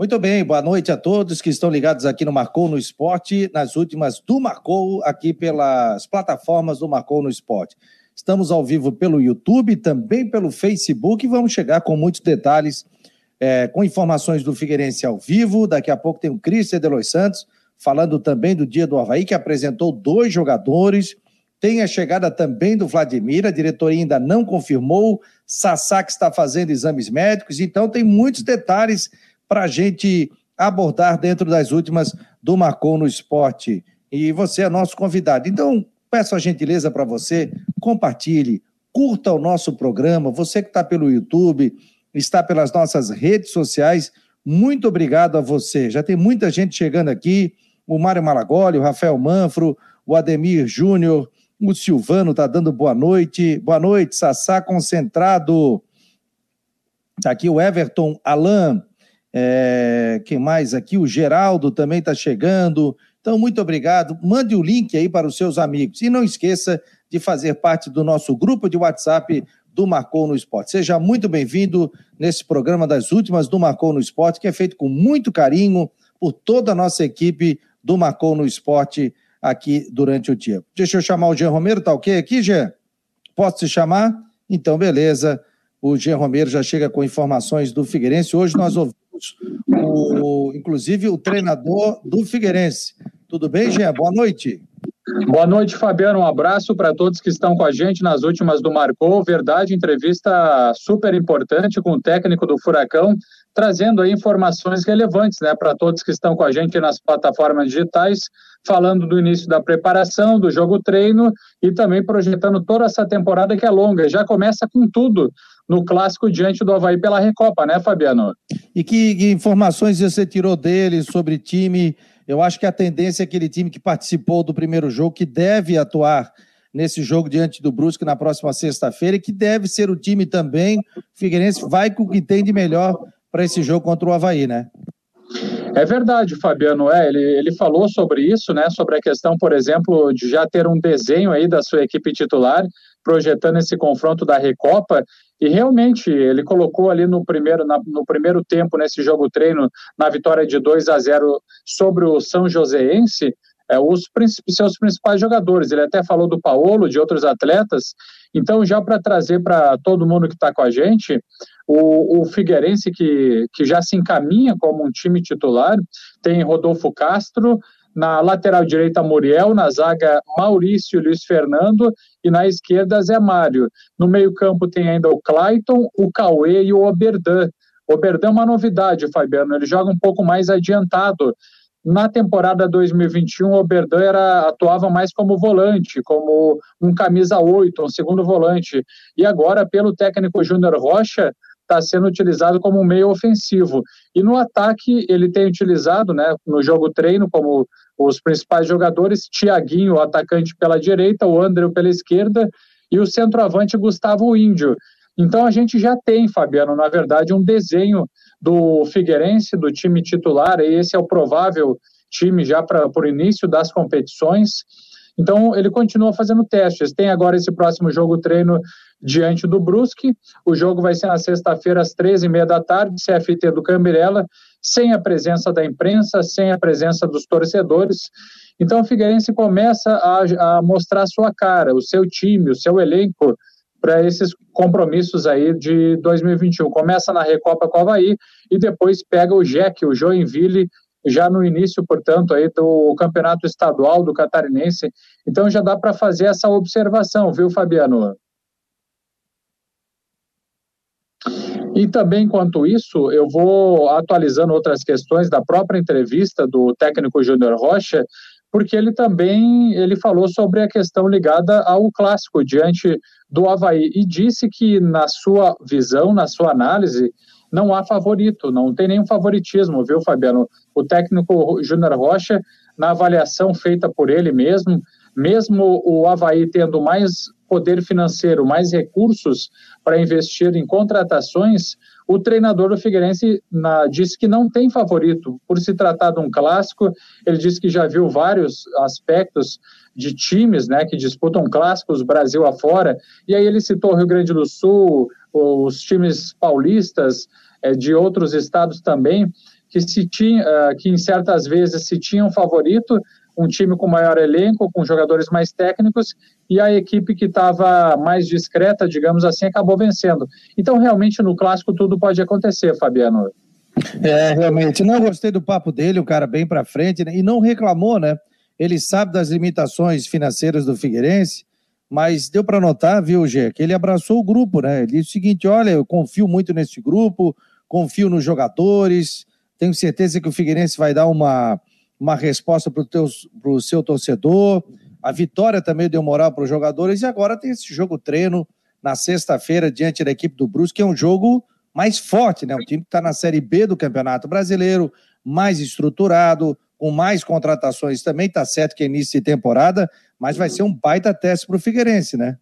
Muito bem, boa noite a todos que estão ligados aqui no Marcou no Esporte, nas últimas do Marcou, aqui pelas plataformas do Marcou no Esporte. Estamos ao vivo pelo YouTube, também pelo Facebook, e vamos chegar com muitos detalhes, é, com informações do Figueirense ao vivo. Daqui a pouco tem o Cristian Delois Santos, falando também do dia do Havaí, que apresentou dois jogadores. Tem a chegada também do Vladimir, a diretoria ainda não confirmou. Sassá que está fazendo exames médicos, então tem muitos detalhes para a gente abordar dentro das últimas do Marcou no Esporte. E você é nosso convidado. Então, peço a gentileza para você, compartilhe, curta o nosso programa. Você que está pelo YouTube, está pelas nossas redes sociais, muito obrigado a você. Já tem muita gente chegando aqui. O Mário Malagoli, o Rafael Manfro, o Ademir Júnior, o Silvano está dando boa noite. Boa noite, Sassá Concentrado. Está aqui o Everton Alain. É, quem mais aqui? O Geraldo também está chegando. Então, muito obrigado. Mande o link aí para os seus amigos. E não esqueça de fazer parte do nosso grupo de WhatsApp do Marcou no Esporte. Seja muito bem-vindo nesse programa das últimas do Marcou no Esporte, que é feito com muito carinho por toda a nossa equipe do Marcou no Esporte aqui durante o dia. Deixa eu chamar o Jean Romero, tá ok aqui, Jean? Posso te chamar? Então, beleza. O Jean Romero já chega com informações do Figueirense. Hoje nós ouvimos o, inclusive o treinador do Figueirense. Tudo bem, Jean? Boa noite. Boa noite, Fabiano. Um abraço para todos que estão com a gente nas últimas do Marcou. Verdade, entrevista super importante com o técnico do Furacão, trazendo aí informações relevantes né, para todos que estão com a gente nas plataformas digitais, falando do início da preparação, do jogo treino e também projetando toda essa temporada que é longa. Já começa com tudo no clássico diante do Havaí pela Recopa, né, Fabiano? E que, que informações você tirou dele sobre time? Eu acho que a tendência é aquele time que participou do primeiro jogo, que deve atuar nesse jogo diante do Brusque na próxima sexta-feira e que deve ser o time também. O Figueirense vai com o que tem de melhor para esse jogo contra o Havaí, né? É verdade, Fabiano. É, ele, ele falou sobre isso, né? Sobre a questão, por exemplo, de já ter um desenho aí da sua equipe titular, projetando esse confronto da Recopa. E realmente ele colocou ali no primeiro, na, no primeiro tempo, nesse jogo treino, na vitória de 2 a 0 sobre o São Joséense, é, os seus principais jogadores. Ele até falou do Paulo, de outros atletas. Então, já para trazer para todo mundo que está com a gente, o, o Figueirense, que, que já se encaminha como um time titular, tem Rodolfo Castro, na lateral direita Muriel, na zaga Maurício Luiz Fernando e na esquerda Zé Mário. No meio-campo tem ainda o Clayton, o Cauê e o Oberdan. Oberdan é uma novidade, Fabiano, ele joga um pouco mais adiantado. Na temporada 2021, o Oberdan era, atuava mais como volante, como um camisa 8, um segundo volante. E agora, pelo técnico Júnior Rocha, está sendo utilizado como um meio ofensivo. E no ataque, ele tem utilizado, né, no jogo treino, como os principais jogadores, Tiaguinho, o atacante pela direita, o André pela esquerda, e o centroavante Gustavo Índio. Então a gente já tem, Fabiano, na verdade, um desenho do Figueirense, do time titular, e esse é o provável time já para o início das competições. Então, ele continua fazendo testes. Tem agora esse próximo jogo treino diante do Brusque. O jogo vai ser na sexta-feira, às 13h30 da tarde, CFT do Cambirela, sem a presença da imprensa, sem a presença dos torcedores. Então, o Figueirense começa a, a mostrar sua cara, o seu time, o seu elenco para esses compromissos aí de 2021. Começa na Recopa com o Havaí e depois pega o Jack, o Joinville, já no início, portanto, aí do campeonato estadual do catarinense. Então já dá para fazer essa observação, viu, Fabiano? E também, quanto isso, eu vou atualizando outras questões da própria entrevista do técnico Júnior Rocha, porque ele também ele falou sobre a questão ligada ao clássico diante do Havaí e disse que, na sua visão, na sua análise, não há favorito, não tem nenhum favoritismo, viu, Fabiano? O técnico Júnior Rocha, na avaliação feita por ele mesmo, mesmo o Havaí tendo mais poder financeiro, mais recursos para investir em contratações, o treinador do Figueirense na, disse que não tem favorito. Por se tratar de um clássico, ele disse que já viu vários aspectos de times né, que disputam clássicos Brasil afora, e aí ele citou Rio Grande do Sul, os times paulistas é, de outros estados também, que se tinha, uh, que em certas vezes se tinha um favorito, um time com maior elenco, com jogadores mais técnicos, e a equipe que estava mais discreta, digamos assim, acabou vencendo. Então, realmente, no clássico tudo pode acontecer, Fabiano. É, realmente. Não gostei do papo dele, o cara bem para frente, né? e não reclamou, né? Ele sabe das limitações financeiras do Figueirense, mas deu para notar, viu, Gê, que ele abraçou o grupo, né? Ele disse o seguinte: olha, eu confio muito nesse grupo, confio nos jogadores, tenho certeza que o Figueirense vai dar uma, uma resposta para o seu torcedor. A vitória também deu moral para os jogadores, e agora tem esse jogo treino na sexta-feira diante da equipe do Brusque, que é um jogo mais forte, né? Um time que está na Série B do Campeonato Brasileiro, mais estruturado, com mais contratações também. Tá certo que é início de temporada, mas vai ser um baita teste para o Figueirense, né?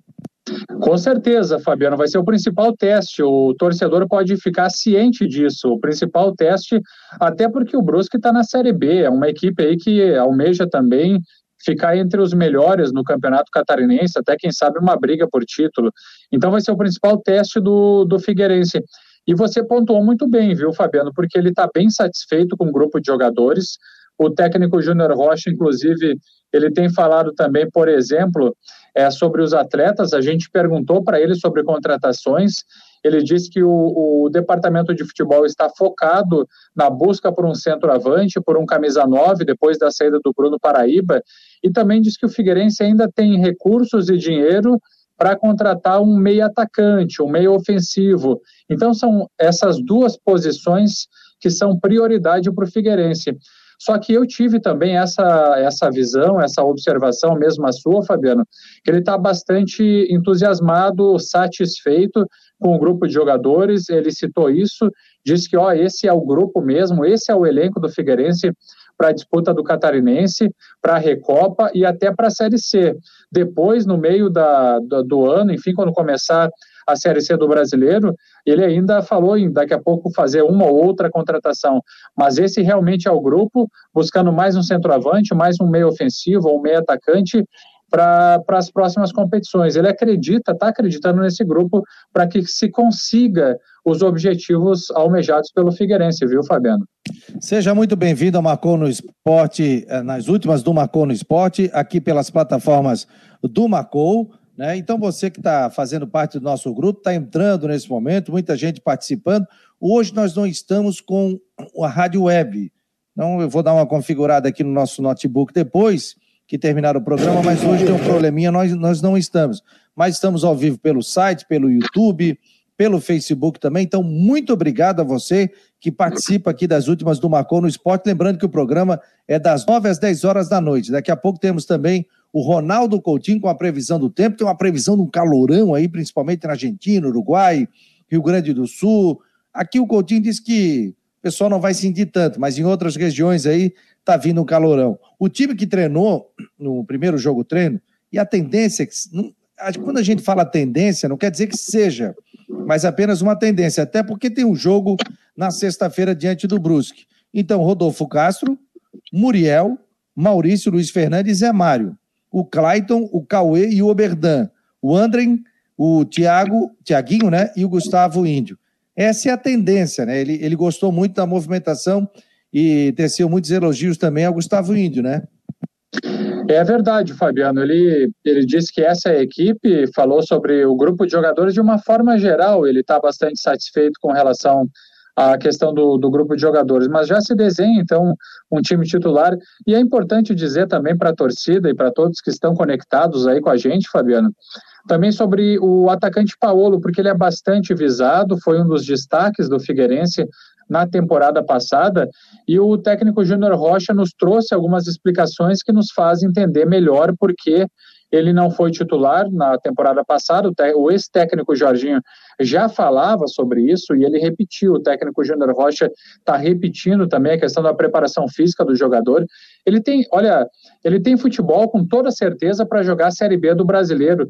Com certeza, Fabiano, vai ser o principal teste. O torcedor pode ficar ciente disso. O principal teste, até porque o Brusque está na Série B, é uma equipe aí que almeja também ficar entre os melhores no campeonato catarinense, até quem sabe uma briga por título. Então vai ser o principal teste do, do Figueirense. E você pontuou muito bem, viu, Fabiano, porque ele está bem satisfeito com o grupo de jogadores. O técnico Júnior Rocha, inclusive, ele tem falado também, por exemplo, é, sobre os atletas. A gente perguntou para ele sobre contratações. Ele disse que o, o, departamento de futebol está focado na busca por um centroavante, por um camisa 9, depois da saída do Bruno Paraíba. E também disse que o Figueirense ainda tem recursos e dinheiro para contratar um meio atacante, um meio ofensivo. Então são essas duas posições que são prioridade para o Figueirense. Só que eu tive também essa, essa visão, essa observação, mesmo a sua, Fabiano, que ele está bastante entusiasmado, satisfeito com o grupo de jogadores. Ele citou isso, disse que ó, esse é o grupo mesmo, esse é o elenco do Figueirense para a disputa do Catarinense, para a Recopa e até para a Série C. Depois, no meio da, do, do ano, enfim, quando começar a Série C do Brasileiro, ele ainda falou em daqui a pouco fazer uma ou outra contratação. Mas esse realmente é o grupo, buscando mais um centroavante, mais um meio ofensivo ou um meio atacante para as próximas competições. Ele acredita, está acreditando nesse grupo para que se consiga os objetivos almejados pelo Figueirense, viu, Fabiano? Seja muito bem-vindo ao Marcou no Esporte, eh, nas últimas do Marcou no Esporte, aqui pelas plataformas do Marcou. Né? Então, você que está fazendo parte do nosso grupo, está entrando nesse momento, muita gente participando. Hoje nós não estamos com a rádio web. Então, eu vou dar uma configurada aqui no nosso notebook depois que terminar o programa, mas hoje tem um probleminha, nós, nós não estamos. Mas estamos ao vivo pelo site, pelo YouTube, pelo Facebook também. Então, muito obrigado a você que participa aqui das últimas do Marcou no Esporte. Lembrando que o programa é das 9 às 10 horas da noite. Daqui a pouco temos também o Ronaldo Coutinho com a previsão do tempo. Tem uma previsão de um calorão aí, principalmente na Argentina, Uruguai, Rio Grande do Sul. Aqui o Coutinho diz que o pessoal não vai sentir tanto, mas em outras regiões aí tá vindo um calorão. O time que treinou no primeiro jogo treino, e a tendência, é quando a gente fala tendência, não quer dizer que seja, mas apenas uma tendência, até porque tem um jogo na sexta-feira diante do Brusque. Então, Rodolfo Castro, Muriel, Maurício Luiz Fernandes e Zé Mário. O Clayton, o Cauê e o Oberdan. O Andren, o Thiago, Tiaguinho, né? E o Gustavo Índio. Essa é a tendência, né? Ele, ele gostou muito da movimentação e teceu muitos elogios também ao Gustavo Índio, né? É verdade, Fabiano. Ele, ele disse que essa equipe falou sobre o grupo de jogadores de uma forma geral. Ele está bastante satisfeito com relação à questão do, do grupo de jogadores, mas já se desenha então um time titular. E é importante dizer também para a torcida e para todos que estão conectados aí com a gente, Fabiano, também sobre o atacante Paulo, porque ele é bastante visado, foi um dos destaques do Figueirense na temporada passada, e o técnico Júnior Rocha nos trouxe algumas explicações que nos fazem entender melhor por que ele não foi titular na temporada passada. O ex-técnico Jorginho já falava sobre isso e ele repetiu. O técnico Júnior Rocha está repetindo também a questão da preparação física do jogador. Ele tem, olha, ele tem futebol com toda certeza para jogar a Série B do brasileiro.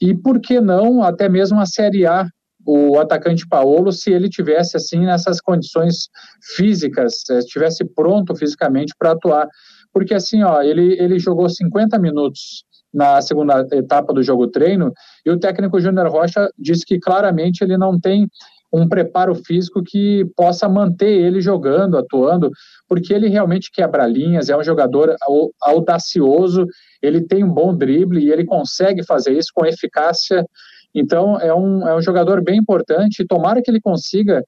E por que não até mesmo a Série A o atacante Paulo se ele tivesse assim nessas condições físicas, estivesse pronto fisicamente para atuar. Porque assim, ó, ele, ele jogou 50 minutos na segunda etapa do jogo treino e o técnico Júnior Rocha disse que claramente ele não tem um preparo físico que possa manter ele jogando, atuando, porque ele realmente quebra linhas, é um jogador audacioso, ele tem um bom drible e ele consegue fazer isso com eficácia. Então, é um, é um jogador bem importante. Tomara que ele consiga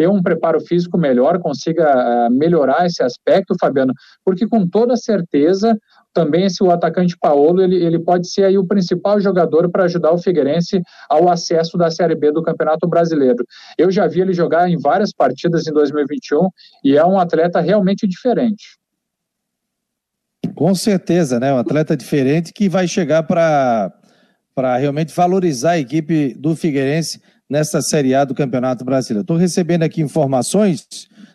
ter um preparo físico melhor, consiga uh, melhorar esse aspecto, Fabiano, porque com toda certeza também esse o atacante Paulo ele, ele pode ser aí o principal jogador para ajudar o Figueirense ao acesso da Série B do Campeonato Brasileiro. Eu já vi ele jogar em várias partidas em 2021 e é um atleta realmente diferente. Com certeza, né? Um atleta diferente que vai chegar para para realmente valorizar a equipe do Figueirense nessa Série A do Campeonato Brasileiro. Estou recebendo aqui informações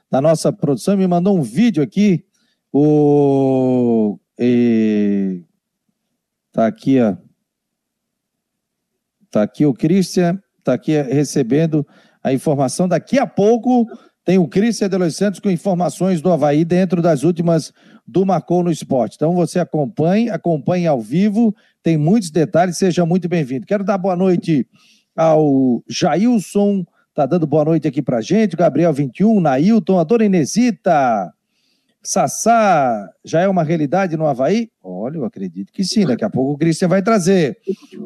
da nossa produção, me mandou um vídeo aqui, o... E... Tá aqui, ó. Tá aqui o Christian, tá aqui recebendo a informação. Daqui a pouco tem o Christian de Los Santos com informações do Havaí dentro das últimas do Marcou no Esporte. Então você acompanhe, acompanhe ao vivo, tem muitos detalhes, seja muito bem-vindo. Quero dar boa noite ao Jailson, tá dando boa noite aqui pra gente, Gabriel 21, Nailton, a dona Inesita, Sassá, já é uma realidade no Havaí? Olha, eu acredito que sim, daqui a pouco o Cristian vai trazer.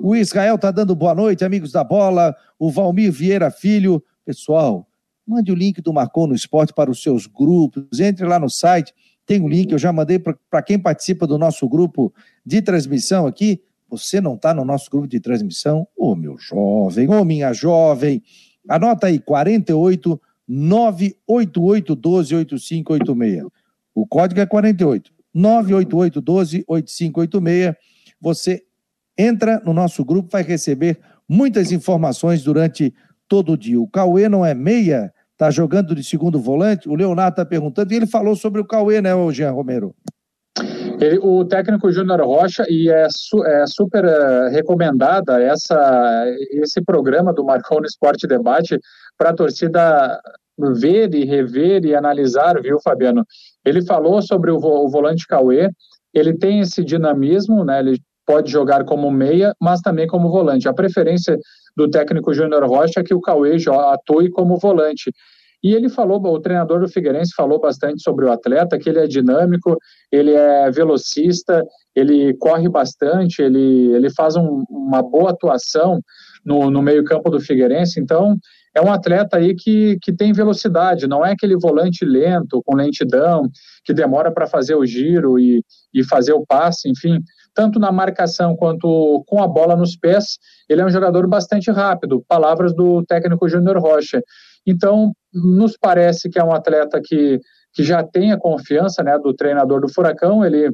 O Israel tá dando boa noite, amigos da bola, o Valmir Vieira Filho, pessoal, mande o link do Marcou no Esporte para os seus grupos, entre lá no site, tem um link, eu já mandei para quem participa do nosso grupo de transmissão aqui, você não está no nosso grupo de transmissão? Ô, oh, meu jovem, ô, oh, minha jovem. Anota aí, 48 988 12 8586. O código é 48 988 12 8586. Você entra no nosso grupo, vai receber muitas informações durante todo o dia. O Cauê não é meia, tá jogando de segundo volante. O Leonardo está perguntando, e ele falou sobre o Cauê, né, o Jean Romero? Ele, o técnico Júnior Rocha, e é, su, é super uh, recomendada essa, esse programa do Marconi Esporte Debate para a torcida ver e rever e analisar, viu, Fabiano? Ele falou sobre o, o volante Cauê, ele tem esse dinamismo, né? Ele pode jogar como meia, mas também como volante. A preferência do técnico Júnior Rocha é que o Cauê atue como volante. E ele falou, o treinador do Figueirense falou bastante sobre o atleta, que ele é dinâmico, ele é velocista, ele corre bastante, ele, ele faz um, uma boa atuação no, no meio-campo do Figueirense. Então, é um atleta aí que, que tem velocidade, não é aquele volante lento, com lentidão, que demora para fazer o giro e, e fazer o passe, enfim. Tanto na marcação quanto com a bola nos pés, ele é um jogador bastante rápido. Palavras do técnico Júnior Rocha. Então, nos parece que é um atleta que, que já tem a confiança né, do treinador do Furacão. Ele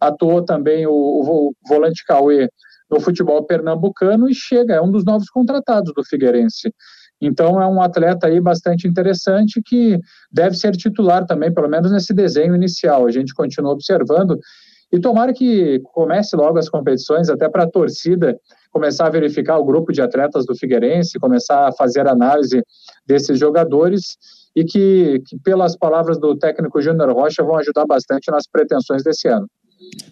atuou também o, o volante Cauê no futebol pernambucano e chega, é um dos novos contratados do Figueirense. Então é um atleta aí bastante interessante que deve ser titular também, pelo menos nesse desenho inicial. A gente continua observando e tomara que comece logo as competições, até para a torcida começar a verificar o grupo de atletas do Figueirense, começar a fazer análise desses jogadores e que, que pelas palavras do técnico Júnior Rocha, vão ajudar bastante nas pretensões desse ano.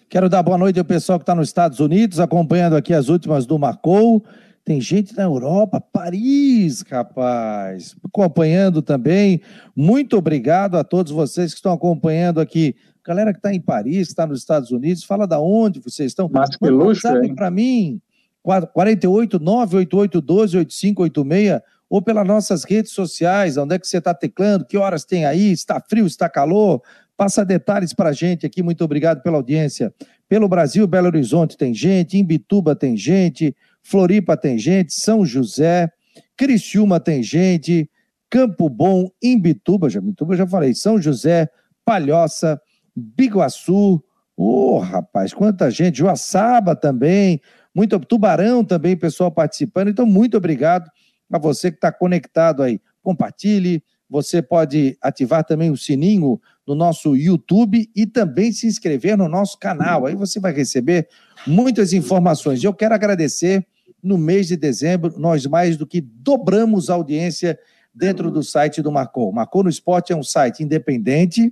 Quero dar boa noite ao pessoal que está nos Estados Unidos, acompanhando aqui as últimas do Marcou. Tem gente na Europa, Paris, rapaz, acompanhando também. Muito obrigado a todos vocês que estão acompanhando aqui. Galera que está em Paris, que está nos Estados Unidos, fala da onde vocês estão. Mas que luxo, para mim, 48 988 12 8586 ou pelas nossas redes sociais, onde é que você está teclando, que horas tem aí, está frio, está calor, passa detalhes para a gente aqui, muito obrigado pela audiência. Pelo Brasil, Belo Horizonte tem gente, Imbituba tem gente, Floripa tem gente, São José, Criciúma tem gente, Campo Bom, Imbituba, já, Imbituba já falei, São José, Palhoça, Biguaçu, ô oh, rapaz, quanta gente, Joaçaba também, muito Tubarão também, pessoal participando. Então, muito obrigado a você que está conectado aí. Compartilhe. Você pode ativar também o sininho no nosso YouTube e também se inscrever no nosso canal. Aí você vai receber muitas informações. Eu quero agradecer. No mês de dezembro, nós mais do que dobramos a audiência dentro do site do Marcou. Marcou no Esporte é um site independente,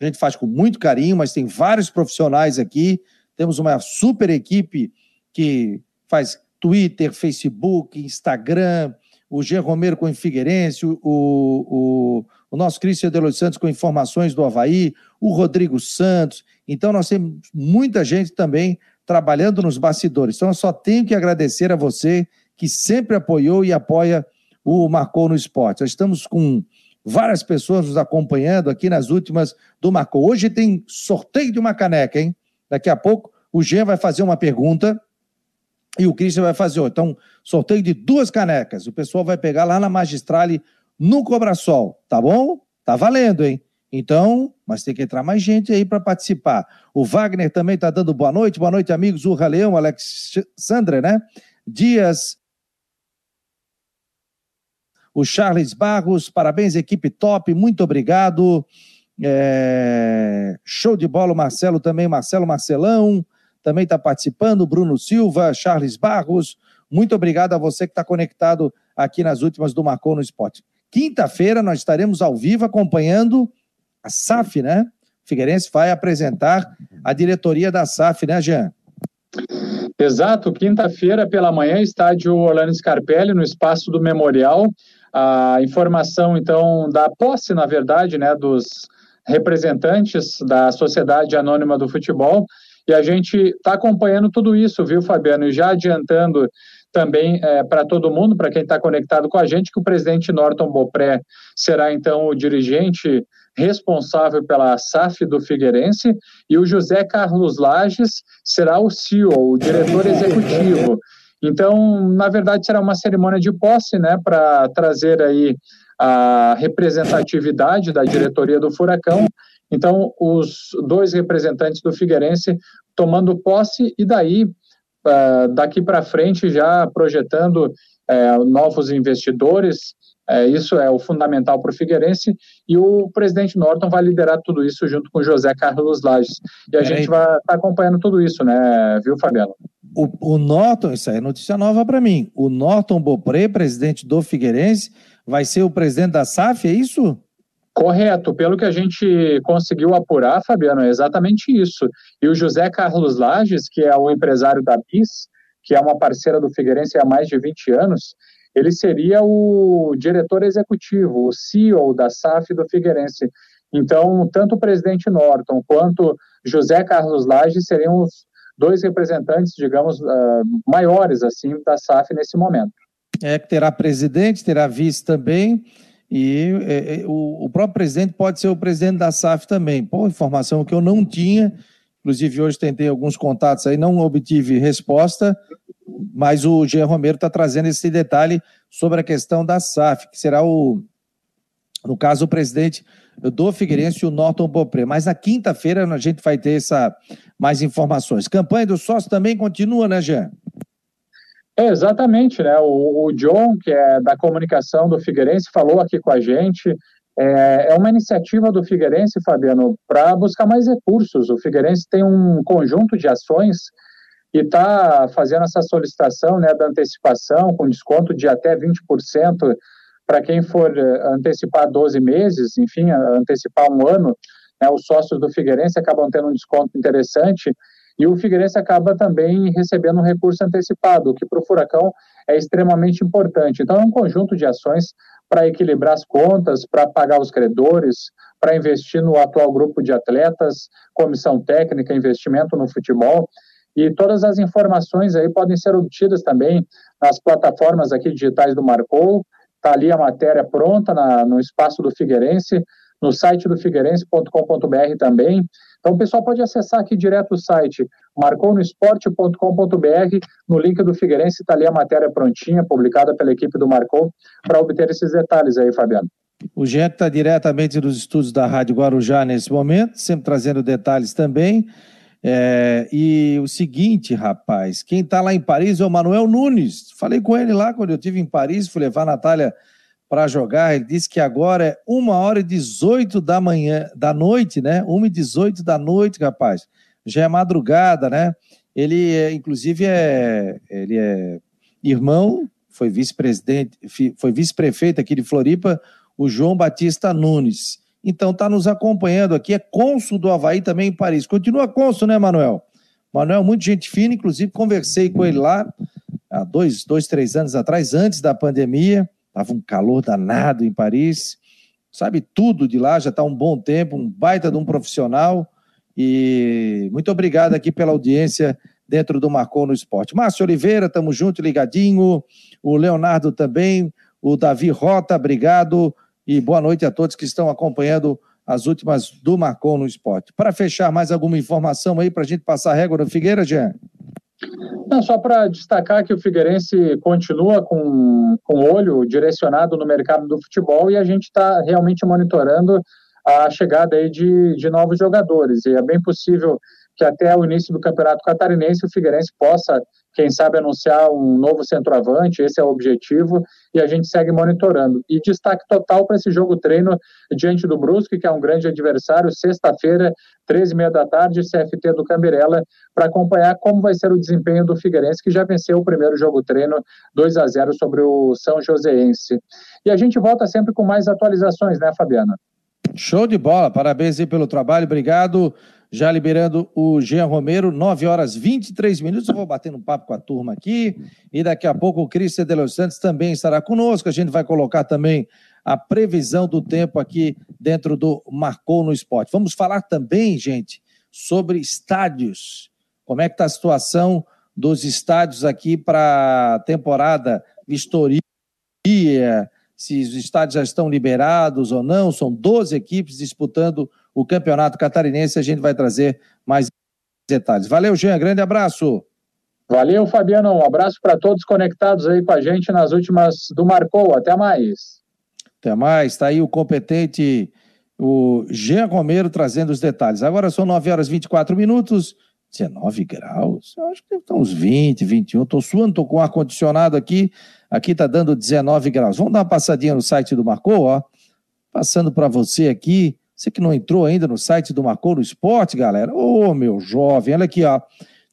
a gente faz com muito carinho, mas tem vários profissionais aqui, temos uma super equipe que faz Twitter, Facebook, Instagram, o G. Romero com o Figueirense, o, o, o nosso Cristian de Los Santos com informações do Havaí, o Rodrigo Santos. Então, nós temos muita gente também trabalhando nos bastidores. Então, eu só tenho que agradecer a você que sempre apoiou e apoia o Marcou no Esporte. Nós estamos com várias pessoas nos acompanhando aqui nas últimas do Marcou. Hoje tem sorteio de uma caneca, hein? Daqui a pouco o Jean vai fazer uma pergunta e o Christian vai fazer. Então, sorteio de duas canecas. O pessoal vai pegar lá na Magistrale no Cobrasol, tá bom? Tá valendo, hein? Então, mas tem que entrar mais gente aí para participar. O Wagner também está dando boa noite. Boa noite, amigos. O Leão, Alexandre, né? Dias. O Charles Barros, parabéns, equipe top, muito obrigado. É... Show de bola, o Marcelo também, Marcelo Marcelão também está participando, Bruno Silva, Charles Barros. Muito obrigado a você que está conectado aqui nas últimas do Marcou no Esporte. Quinta-feira nós estaremos ao vivo acompanhando a SAF, né? Figueirense vai apresentar a diretoria da SAF, né, Jean? Exato, quinta-feira pela manhã, estádio Orlando Scarpelli, no espaço do Memorial. A informação, então, da posse, na verdade, né, dos representantes da Sociedade Anônima do Futebol e a gente está acompanhando tudo isso, viu, Fabiano? E já adiantando também é, para todo mundo, para quem está conectado com a gente, que o presidente Norton Bopré será então o dirigente responsável pela SAF do Figueirense e o José Carlos Lages será o CEO, o diretor executivo. Então, na verdade, será uma cerimônia de posse, né, para trazer aí a representatividade da diretoria do Furacão então, os dois representantes do Figueirense tomando posse e daí, uh, daqui para frente, já projetando uh, novos investidores. Uh, isso é o fundamental para o Figueirense e o presidente Norton vai liderar tudo isso junto com José Carlos Lages. E a gente vai estar tá acompanhando tudo isso, né, viu, Fabiano? O, o Norton, isso é notícia nova para mim. O Norton Bopré, presidente do Figueirense, vai ser o presidente da SAF, é isso? Correto, pelo que a gente conseguiu apurar, Fabiano, é exatamente isso. E o José Carlos Lages, que é o empresário da BIS, que é uma parceira do Figueirense há mais de 20 anos, ele seria o diretor executivo, o CEO da SAF do Figueirense. Então, tanto o presidente Norton quanto José Carlos Lages seriam os dois representantes, digamos, uh, maiores assim da SAF nesse momento. É que terá presidente, terá vice também. E é, é, o, o, próprio presidente pode ser o presidente da SAF também. Pô, informação que eu não tinha, inclusive hoje tentei alguns contatos aí, não obtive resposta, mas o Jean Romero está trazendo esse detalhe sobre a questão da SAF, que será o, no caso, o presidente do Figueirense, o Norton Bopré. Mas na quinta-feira a gente vai ter essa, mais informações. Campanha do sócio também continua, né, Jean? É, exatamente, né? O, o, John, que é da comunicação do Figueirense, falou aqui com a gente. É, é uma iniciativa do Figueirense, Fabiano, para buscar mais recursos. O Figueirense tem um conjunto de ações e está fazendo essa solicitação né, da antecipação com desconto de até 20% para quem for eh, antecipar 12 meses, enfim, antecipar um ano. Né, os sócios do Figueirense acabam tendo um desconto interessante e o Figueirense acaba também recebendo um recurso antecipado, o que para o Furacão é extremamente importante. Então, é um conjunto de ações para equilibrar as contas, para pagar os credores, para investir no atual grupo de atletas, comissão técnica, investimento no futebol. E todas as informações aí podem ser obtidas também nas plataformas aqui digitais do Marcou. Está ali a matéria pronta na, no espaço do Figueirense, no site do figueirense.com.br também. Então, o pessoal pode acessar aqui direto o site marconosport.com.br. No link do Figueirense está ali a matéria prontinha, publicada pela equipe do Marcou, para obter esses detalhes aí, Fabiano. O Jean está diretamente dos estúdios da Rádio Guarujá nesse momento, sempre trazendo detalhes também. É, e o seguinte, rapaz, quem está lá em Paris é o Manuel Nunes. Falei com ele lá quando eu estive em Paris, fui levar a Natália para jogar. Ele disse que agora é uma hora e 18 da manhã, da noite, né? Uma e 18 da noite, rapaz. Já é madrugada, né? Ele, é, inclusive, é, ele é irmão, foi vice-presidente, foi vice-prefeito aqui de Floripa, o João Batista Nunes. Então está nos acompanhando aqui, é cônsul do Havaí também em Paris. Continua cônsul, né, Manuel? Manuel, muito gente fina, inclusive conversei com ele lá há dois, dois, três anos atrás, antes da pandemia Estava um calor danado em Paris. Sabe tudo de lá, já está um bom tempo, um baita de um profissional. E muito obrigado aqui pela audiência dentro do Marcou no Esporte. Márcio Oliveira, estamos junto, ligadinho. O Leonardo também. O Davi Rota, obrigado. E boa noite a todos que estão acompanhando as últimas do Marcou no Esporte. Para fechar, mais alguma informação aí para a gente passar a régua no Figueira, Jean? Não, só para destacar que o Figueirense continua com, com olho direcionado no mercado do futebol e a gente está realmente monitorando a chegada aí de, de novos jogadores. E é bem possível que até o início do Campeonato Catarinense o Figueirense possa, quem sabe, anunciar um novo centroavante, esse é o objetivo, e a gente segue monitorando. E destaque total para esse jogo treino diante do Brusque, que é um grande adversário, sexta-feira, 13h30 da tarde, CFT do Cambirela, para acompanhar como vai ser o desempenho do Figueirense, que já venceu o primeiro jogo treino 2 a 0 sobre o São Joséense. E a gente volta sempre com mais atualizações, né, Fabiana? Show de bola, parabéns aí pelo trabalho, obrigado já liberando o Jean Romero, 9 horas 23 minutos. Eu vou bater um papo com a turma aqui e daqui a pouco o Cristian de Los Santos também estará conosco. A gente vai colocar também a previsão do tempo aqui dentro do Marcou no Esporte. Vamos falar também, gente, sobre estádios. Como é que está a situação dos estádios aqui para a temporada vistoria? Se os estádios já estão liberados ou não. São 12 equipes disputando o Campeonato Catarinense. A gente vai trazer mais detalhes. Valeu, Jean. Grande abraço. Valeu, Fabiano. Um abraço para todos conectados aí com a gente nas últimas do Marcou. Até mais. Até mais. Está aí o competente, o Jean Romero, trazendo os detalhes. Agora são 9 horas e 24 minutos. 19 graus, eu acho que estão uns 20, 21. Estou suando, estou com ar-condicionado aqui. Aqui está dando 19 graus. Vamos dar uma passadinha no site do Marcou, ó. Passando para você aqui. Você que não entrou ainda no site do Marcou no Esporte, galera. Ô, oh, meu jovem, olha aqui, ó.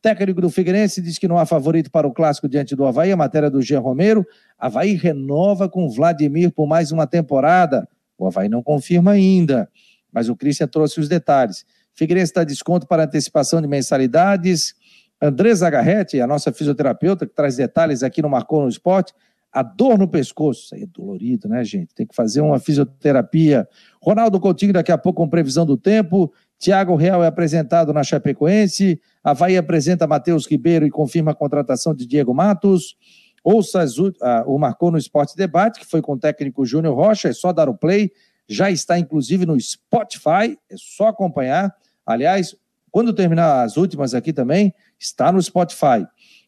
Técnico do Figueirense diz que não há favorito para o clássico diante do Havaí, a matéria do Jean Romero. Havaí renova com Vladimir por mais uma temporada. O Havaí não confirma ainda, mas o Christian trouxe os detalhes. Figueirense está desconto para antecipação de mensalidades. Andresa Garretti, a nossa fisioterapeuta, que traz detalhes aqui no Marcou no Esporte a dor no pescoço. Isso aí é dolorido, né, gente? Tem que fazer uma fisioterapia. Ronaldo Coutinho, daqui a pouco, com previsão do tempo. Tiago Real é apresentado na Chapecoense. Havaí apresenta Matheus Ribeiro e confirma a contratação de Diego Matos. Ouça as, uh, o Marcou no Esporte Debate, que foi com o técnico Júnior Rocha. É só dar o play. Já está, inclusive, no Spotify. É só acompanhar. Aliás, quando terminar as últimas aqui também, está no Spotify.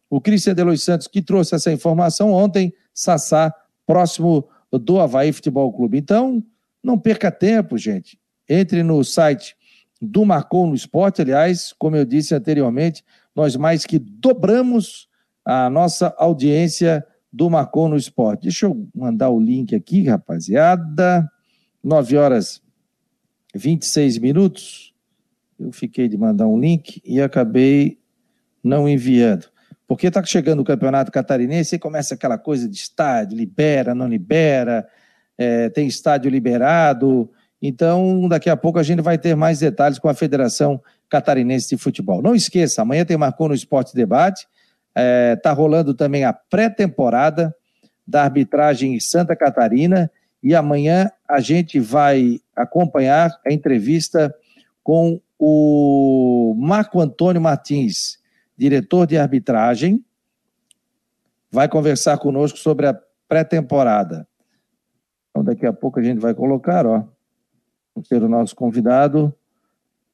O Cristian Delois Santos, que trouxe essa informação ontem, Sassá, próximo do Havaí Futebol Clube. Então, não perca tempo, gente. Entre no site do Marcou no Esporte. Aliás, como eu disse anteriormente, nós mais que dobramos a nossa audiência do Marcou no Esporte. Deixa eu mandar o link aqui, rapaziada. 9 horas 26 minutos. Eu fiquei de mandar um link e acabei não enviando. Porque está chegando o campeonato catarinense e começa aquela coisa de estádio, libera, não libera, é, tem estádio liberado. Então, daqui a pouco a gente vai ter mais detalhes com a Federação Catarinense de Futebol. Não esqueça, amanhã tem Marcou no Esporte Debate. Está é, tá rolando também a pré-temporada da arbitragem em Santa Catarina. E amanhã a gente vai acompanhar a entrevista com o Marco Antônio Martins, diretor de arbitragem, vai conversar conosco sobre a pré-temporada. Então, daqui a pouco a gente vai colocar, ó, ser o nosso convidado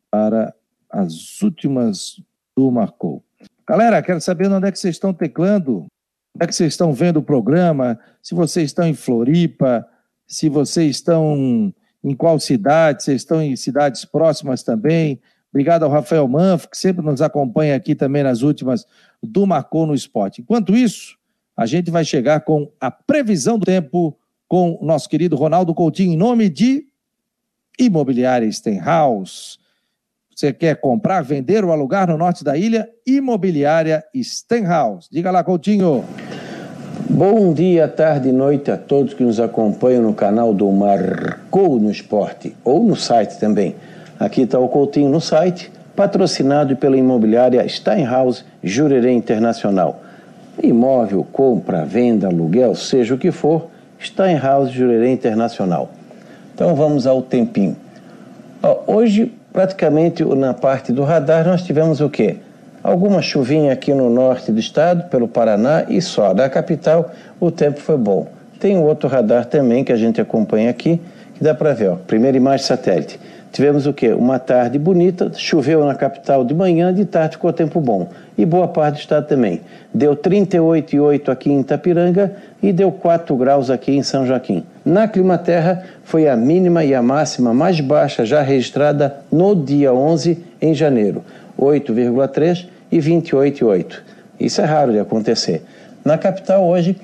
para as últimas do Marcou. Galera, quero saber onde é que vocês estão teclando, onde é que vocês estão vendo o programa, se vocês estão em Floripa, se vocês estão em qual cidade, se estão em cidades próximas também, Obrigado ao Rafael Manfo, que sempre nos acompanha aqui também nas últimas do Marcou no Esporte. Enquanto isso, a gente vai chegar com a previsão do tempo com o nosso querido Ronaldo Coutinho, em nome de Imobiliária Stenhouse. Você quer comprar, vender ou alugar no norte da ilha? Imobiliária Stenhouse. Diga lá, Coutinho. Bom dia, tarde e noite a todos que nos acompanham no canal do Marcou no Esporte ou no site também Aqui está o Coutinho no site, patrocinado pela imobiliária Steinhaus Jurerê Internacional. Imóvel, compra, venda, aluguel, seja o que for, Steinhaus Jurerê Internacional. Então vamos ao tempinho. Hoje, praticamente na parte do radar, nós tivemos o quê? Alguma chuvinha aqui no norte do estado, pelo Paraná e só. Da capital, o tempo foi bom. Tem outro radar também que a gente acompanha aqui, que dá para ver. Ó. Primeira imagem satélite. Tivemos o quê? Uma tarde bonita, choveu na capital de manhã, de tarde ficou tempo bom. E boa parte do estado também. Deu 38,8 aqui em Itapiranga e deu 4 graus aqui em São Joaquim. Na Climaterra foi a mínima e a máxima mais baixa já registrada no dia 11 em janeiro, 8,3 e 28,8. Isso é raro de acontecer. Na capital hoje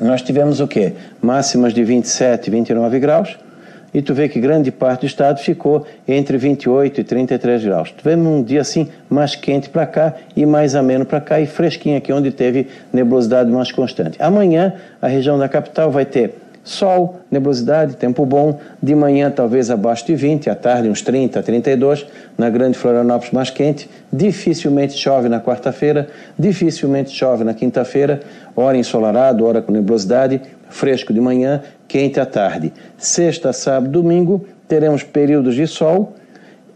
nós tivemos o quê? Máximas de 27 e 29 graus e tu vê que grande parte do estado ficou entre 28 e 33 graus. Tivemos um dia assim mais quente para cá e mais ameno para cá e fresquinho aqui onde teve nebulosidade mais constante. Amanhã a região da capital vai ter sol, nebulosidade, tempo bom, de manhã talvez abaixo de 20, à tarde uns 30, 32, na grande Florianópolis mais quente, dificilmente chove na quarta-feira, dificilmente chove na quinta-feira, hora ensolarado, hora com nebulosidade, fresco de manhã, quente à tarde. Sexta, sábado, domingo, teremos períodos de sol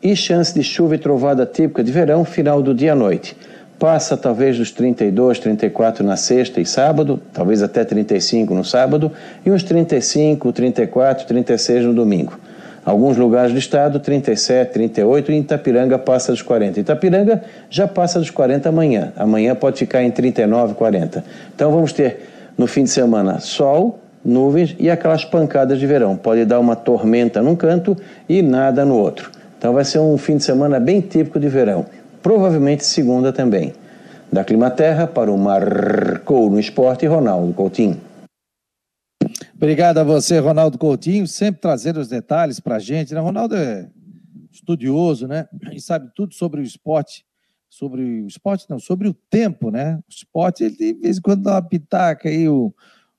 e chance de chuva e trovada típica de verão, final do dia à noite. Passa talvez dos 32, 34 na sexta e sábado, talvez até 35 no sábado, e uns 35, 34, 36 no domingo. Alguns lugares do estado, 37, 38 e Itapiranga passa dos 40. Itapiranga já passa dos 40 amanhã. Amanhã pode ficar em 39, 40. Então vamos ter no fim de semana sol, nuvens e aquelas pancadas de verão. Pode dar uma tormenta num canto e nada no outro. Então vai ser um fim de semana bem típico de verão. Provavelmente segunda também. Da Climaterra para o Marcou no Esporte, Ronaldo Coutinho. Obrigado a você, Ronaldo Coutinho, sempre trazendo os detalhes para a gente. Né? Ronaldo é estudioso, né? E sabe tudo sobre o esporte. Sobre o esporte, não, sobre o tempo, né? O esporte, ele de vez em quando dá uma pitaca aí, o,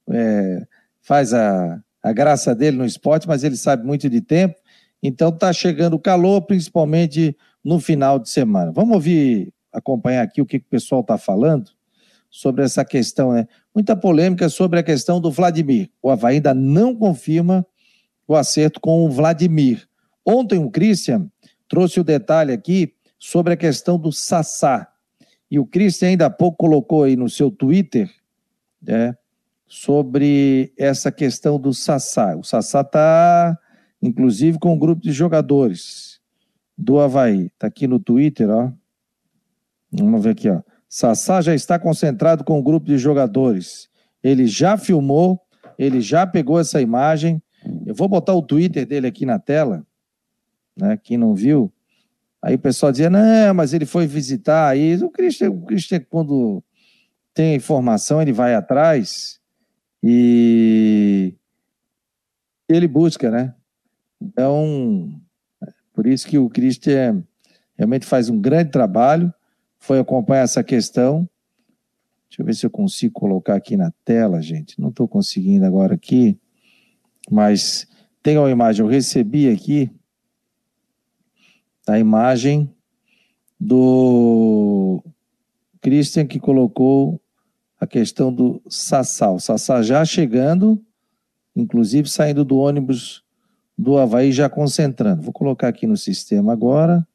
é, faz a, a graça dele no esporte, mas ele sabe muito de tempo. Então está chegando o calor, principalmente no final de semana. Vamos ouvir, acompanhar aqui o que o pessoal está falando sobre essa questão, né? Muita polêmica sobre a questão do Vladimir. O Havaí ainda não confirma o acerto com o Vladimir. Ontem o Christian trouxe o detalhe aqui sobre a questão do Sassá. E o Christian ainda há pouco colocou aí no seu Twitter, né, sobre essa questão do Sassá. O Sassá está, inclusive, com um grupo de jogadores do Havaí. Está aqui no Twitter, ó. Vamos ver aqui, ó. Sassá já está concentrado com o um grupo de jogadores. Ele já filmou, ele já pegou essa imagem. Eu vou botar o Twitter dele aqui na tela, né? Quem não viu. Aí o pessoal dizia, não, mas ele foi visitar aí. O Christian, o Christian quando tem informação, ele vai atrás. E ele busca, né? Então, por isso que o Christian realmente faz um grande trabalho, foi acompanhar essa questão. Deixa eu ver se eu consigo colocar aqui na tela, gente. Não estou conseguindo agora aqui, mas tem uma imagem. Eu recebi aqui a imagem do Christian que colocou a questão do Sassá. O Sassá já chegando, inclusive saindo do ônibus do Havaí, já concentrando. Vou colocar aqui no sistema agora.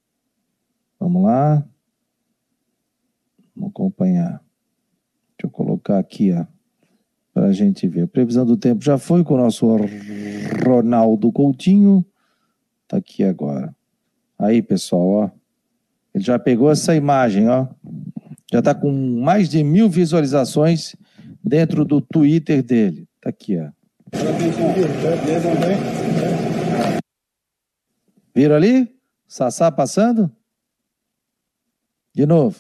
Vamos lá. Vamos acompanhar. Deixa eu colocar aqui, para a gente ver. A previsão do tempo já foi com o nosso Ronaldo Coutinho. Está aqui agora. Aí, pessoal, ó. Ele já pegou essa imagem, ó. Já está com mais de mil visualizações dentro do Twitter dele. Está aqui, ó. Viram ali? Sassá passando? De novo.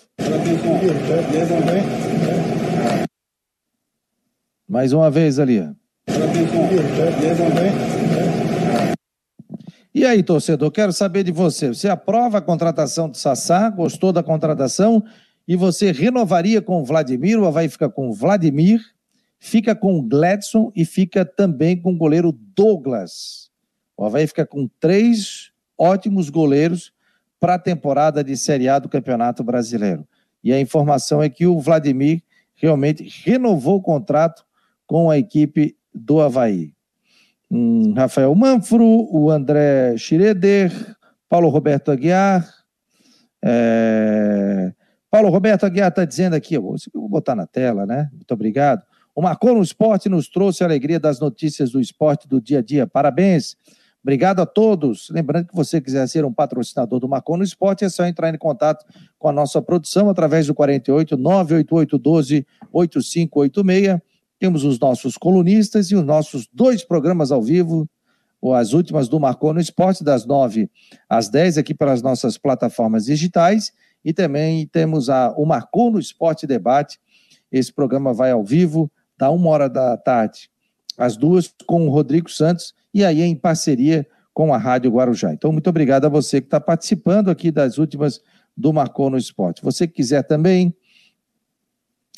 Mais uma vez ali. Ó. E aí, torcedor, quero saber de você. Você aprova a contratação do Sassá? Gostou da contratação? E você renovaria com o Vladimir, o Havaí fica com o Vladimir, fica com o Gladson e fica também com o goleiro Douglas. O Havaí fica com três ótimos goleiros para a temporada de Série A do Campeonato Brasileiro. E a informação é que o Vladimir realmente renovou o contrato com a equipe do Havaí. Hum, Rafael Manfro, o André Schroeder, Paulo Roberto Aguiar. É... Paulo Roberto Aguiar está dizendo aqui, vou, botar na tela, né? Muito obrigado. O Marcou no Esporte nos trouxe a alegria das notícias do esporte do dia a dia. Parabéns. Obrigado a todos. Lembrando que você quiser ser um patrocinador do Marcon no Esporte, é só entrar em contato com a nossa produção através do 48 988 12 8586. Temos os nossos colunistas e os nossos dois programas ao vivo, as últimas do Marcon no Esporte, das 9 às 10, aqui pelas nossas plataformas digitais. E também temos a, o Marcon no Esporte Debate. Esse programa vai ao vivo, da uma hora da tarde às duas, com o Rodrigo Santos e aí em parceria com a Rádio Guarujá. Então, muito obrigado a você que está participando aqui das últimas do Marcou no Esporte. Você que quiser também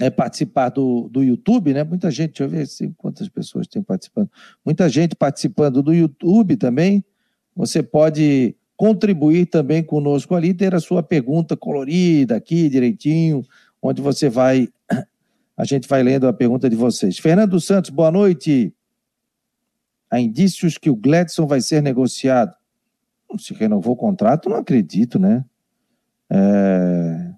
é, participar do, do YouTube, né? Muita gente, deixa eu ver assim, quantas pessoas tem participando. Muita gente participando do YouTube também. Você pode contribuir também conosco ali, ter a sua pergunta colorida aqui direitinho, onde você vai. A gente vai lendo a pergunta de vocês. Fernando Santos, boa noite há indícios que o Gladson vai ser negociado. Se renovou o contrato, não acredito, né? É...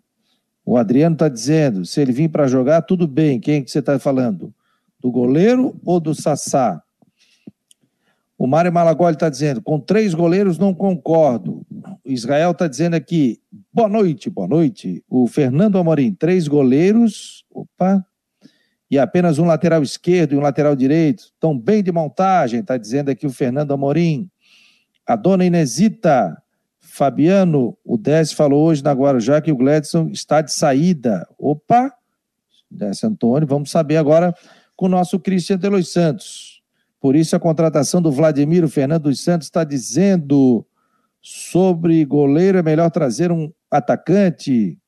O Adriano está dizendo, se ele vir para jogar, tudo bem. Quem que você está falando? Do goleiro ou do Sassá? O Mário Malagoli está dizendo, com três goleiros não concordo. O Israel está dizendo aqui, boa noite, boa noite. O Fernando Amorim, três goleiros, opa, e apenas um lateral esquerdo e um lateral direito. Estão bem de montagem, está dizendo aqui o Fernando Amorim. A dona Inesita Fabiano, o 10 falou hoje na Guarujá que o Gladson está de saída. Opa! Desce Antônio, vamos saber agora com o nosso Cristian Delois Santos. Por isso a contratação do Vladimir, o Fernando dos Santos está dizendo sobre goleiro é melhor trazer um atacante,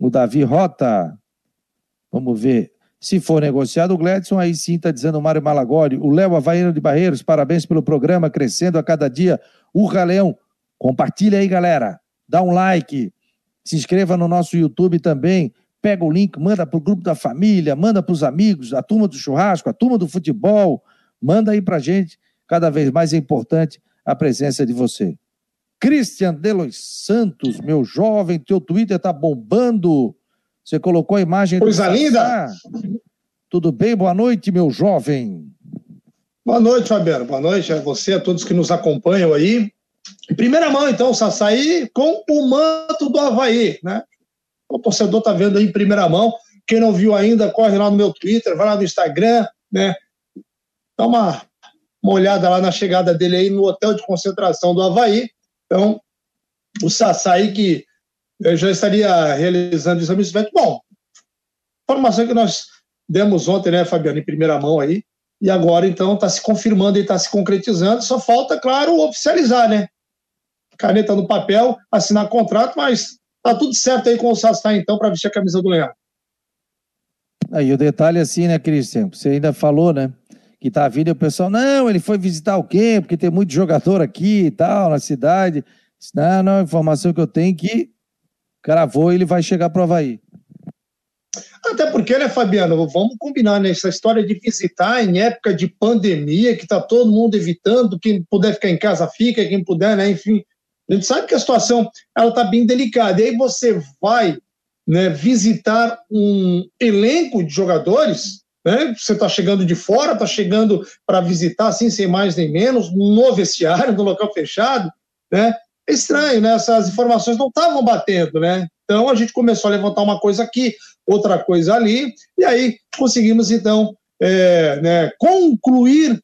o Davi Rota. Vamos ver. Se for negociado o Gladson, aí sim está dizendo o Mário Malagoli. O Léo Havaiano de Barreiros, parabéns pelo programa, crescendo a cada dia. O Raleão, compartilha aí, galera. Dá um like. Se inscreva no nosso YouTube também. Pega o link, manda para o grupo da família, manda para os amigos, a turma do churrasco, a turma do futebol. Manda aí para gente. Cada vez mais é importante a presença de você. Christian Delos Santos, meu jovem, teu Twitter tá bombando. Você colocou a imagem Coisa do linda! Tudo bem? Boa noite, meu jovem. Boa noite, Fabiano. Boa noite a você, a todos que nos acompanham aí. Em primeira mão, então, o Saçaí com o manto do Havaí, né? O torcedor está vendo aí em primeira mão. Quem não viu ainda, corre lá no meu Twitter, vai lá no Instagram, né? Dá uma, uma olhada lá na chegada dele aí no hotel de concentração do Havaí. Então, o Saçaí que eu já estaria realizando exame de Bom, informação que nós demos ontem, né, Fabiano, em primeira mão aí, e agora, então, está se confirmando e está se concretizando, só falta, claro, oficializar, né? Caneta no papel, assinar contrato, mas tá tudo certo aí com o Sassá, então, para vestir a camisa do Leão. Aí o detalhe é assim, né, Cristian? Você ainda falou, né? Que tá vindo e o pessoal, não, ele foi visitar o quê? Porque tem muito jogador aqui e tal, na cidade. Não, não, a informação que eu tenho é que cravou ele vai chegar para o Havaí. Até porque, né, Fabiano, vamos combinar, né? Essa história de visitar em época de pandemia, que está todo mundo evitando, quem puder ficar em casa fica, quem puder, né? Enfim, a gente sabe que a situação ela está bem delicada. E aí você vai né, visitar um elenco de jogadores, né? Você está chegando de fora, está chegando para visitar, assim, sem mais nem menos, no vestiário, no local fechado, né? É estranho, né? Essas informações não estavam batendo, né? Então a gente começou a levantar uma coisa aqui, outra coisa ali, e aí conseguimos então é, né, concluir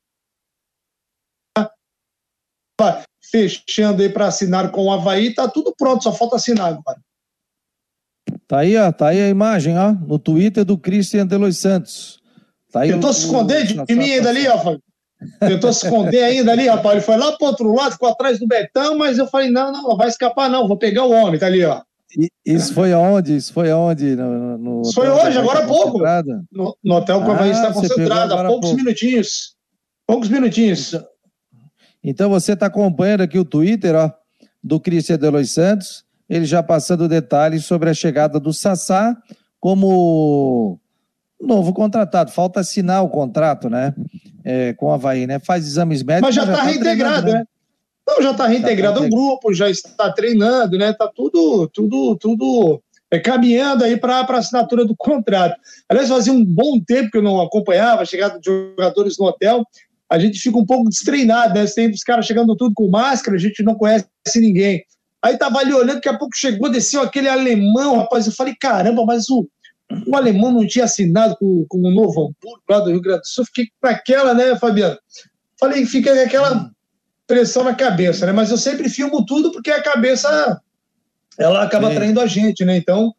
fechando aí para assinar com o Havaí, tá tudo pronto, só falta assinar agora. Tá aí, ó, tá aí a imagem, ó, no Twitter do Christian Delos Santos. Tá aí Tentou o, se esconder de, de mim ainda ali, ó, Fábio. Tentou se esconder ainda ali, rapaz. Ele foi lá pro outro lado, ficou atrás do Betão, mas eu falei: não, não, não vai escapar, não. Vou pegar o homem, tá ali, ó. Isso foi aonde? Isso foi aonde? No, no Isso foi hoje, agora há pouco. No, no hotel que o Havaí está concentrado, há poucos pouco. minutinhos. Poucos minutinhos. Então, então você está acompanhando aqui o Twitter, ó, do Cristian Delois Santos, ele já passando detalhes sobre a chegada do Sassá como novo contratado. Falta assinar o contrato, né? é, com o Havaí, né? Faz exames médicos. Mas já está tá reintegrado, né? Então já está reintegrado ao grupo, já está treinando, né? Está tudo, tudo, tudo é, caminhando aí para a assinatura do contrato. Aliás, fazia um bom tempo que eu não acompanhava a chegada de jogadores no hotel. A gente fica um pouco destreinado, né? Tem os caras chegando tudo com máscara, a gente não conhece ninguém. Aí tava ali olhando, daqui a pouco chegou, desceu aquele alemão, rapaz. Eu falei, caramba, mas o, o alemão não tinha assinado com, com o Novo Hamburgo lá do Rio Grande do Sul. Fiquei com aquela, né, Fabiano? Falei, fica aquela pressão na cabeça, né? Mas eu sempre filmo tudo porque a cabeça ela acaba traindo a gente, né? Então,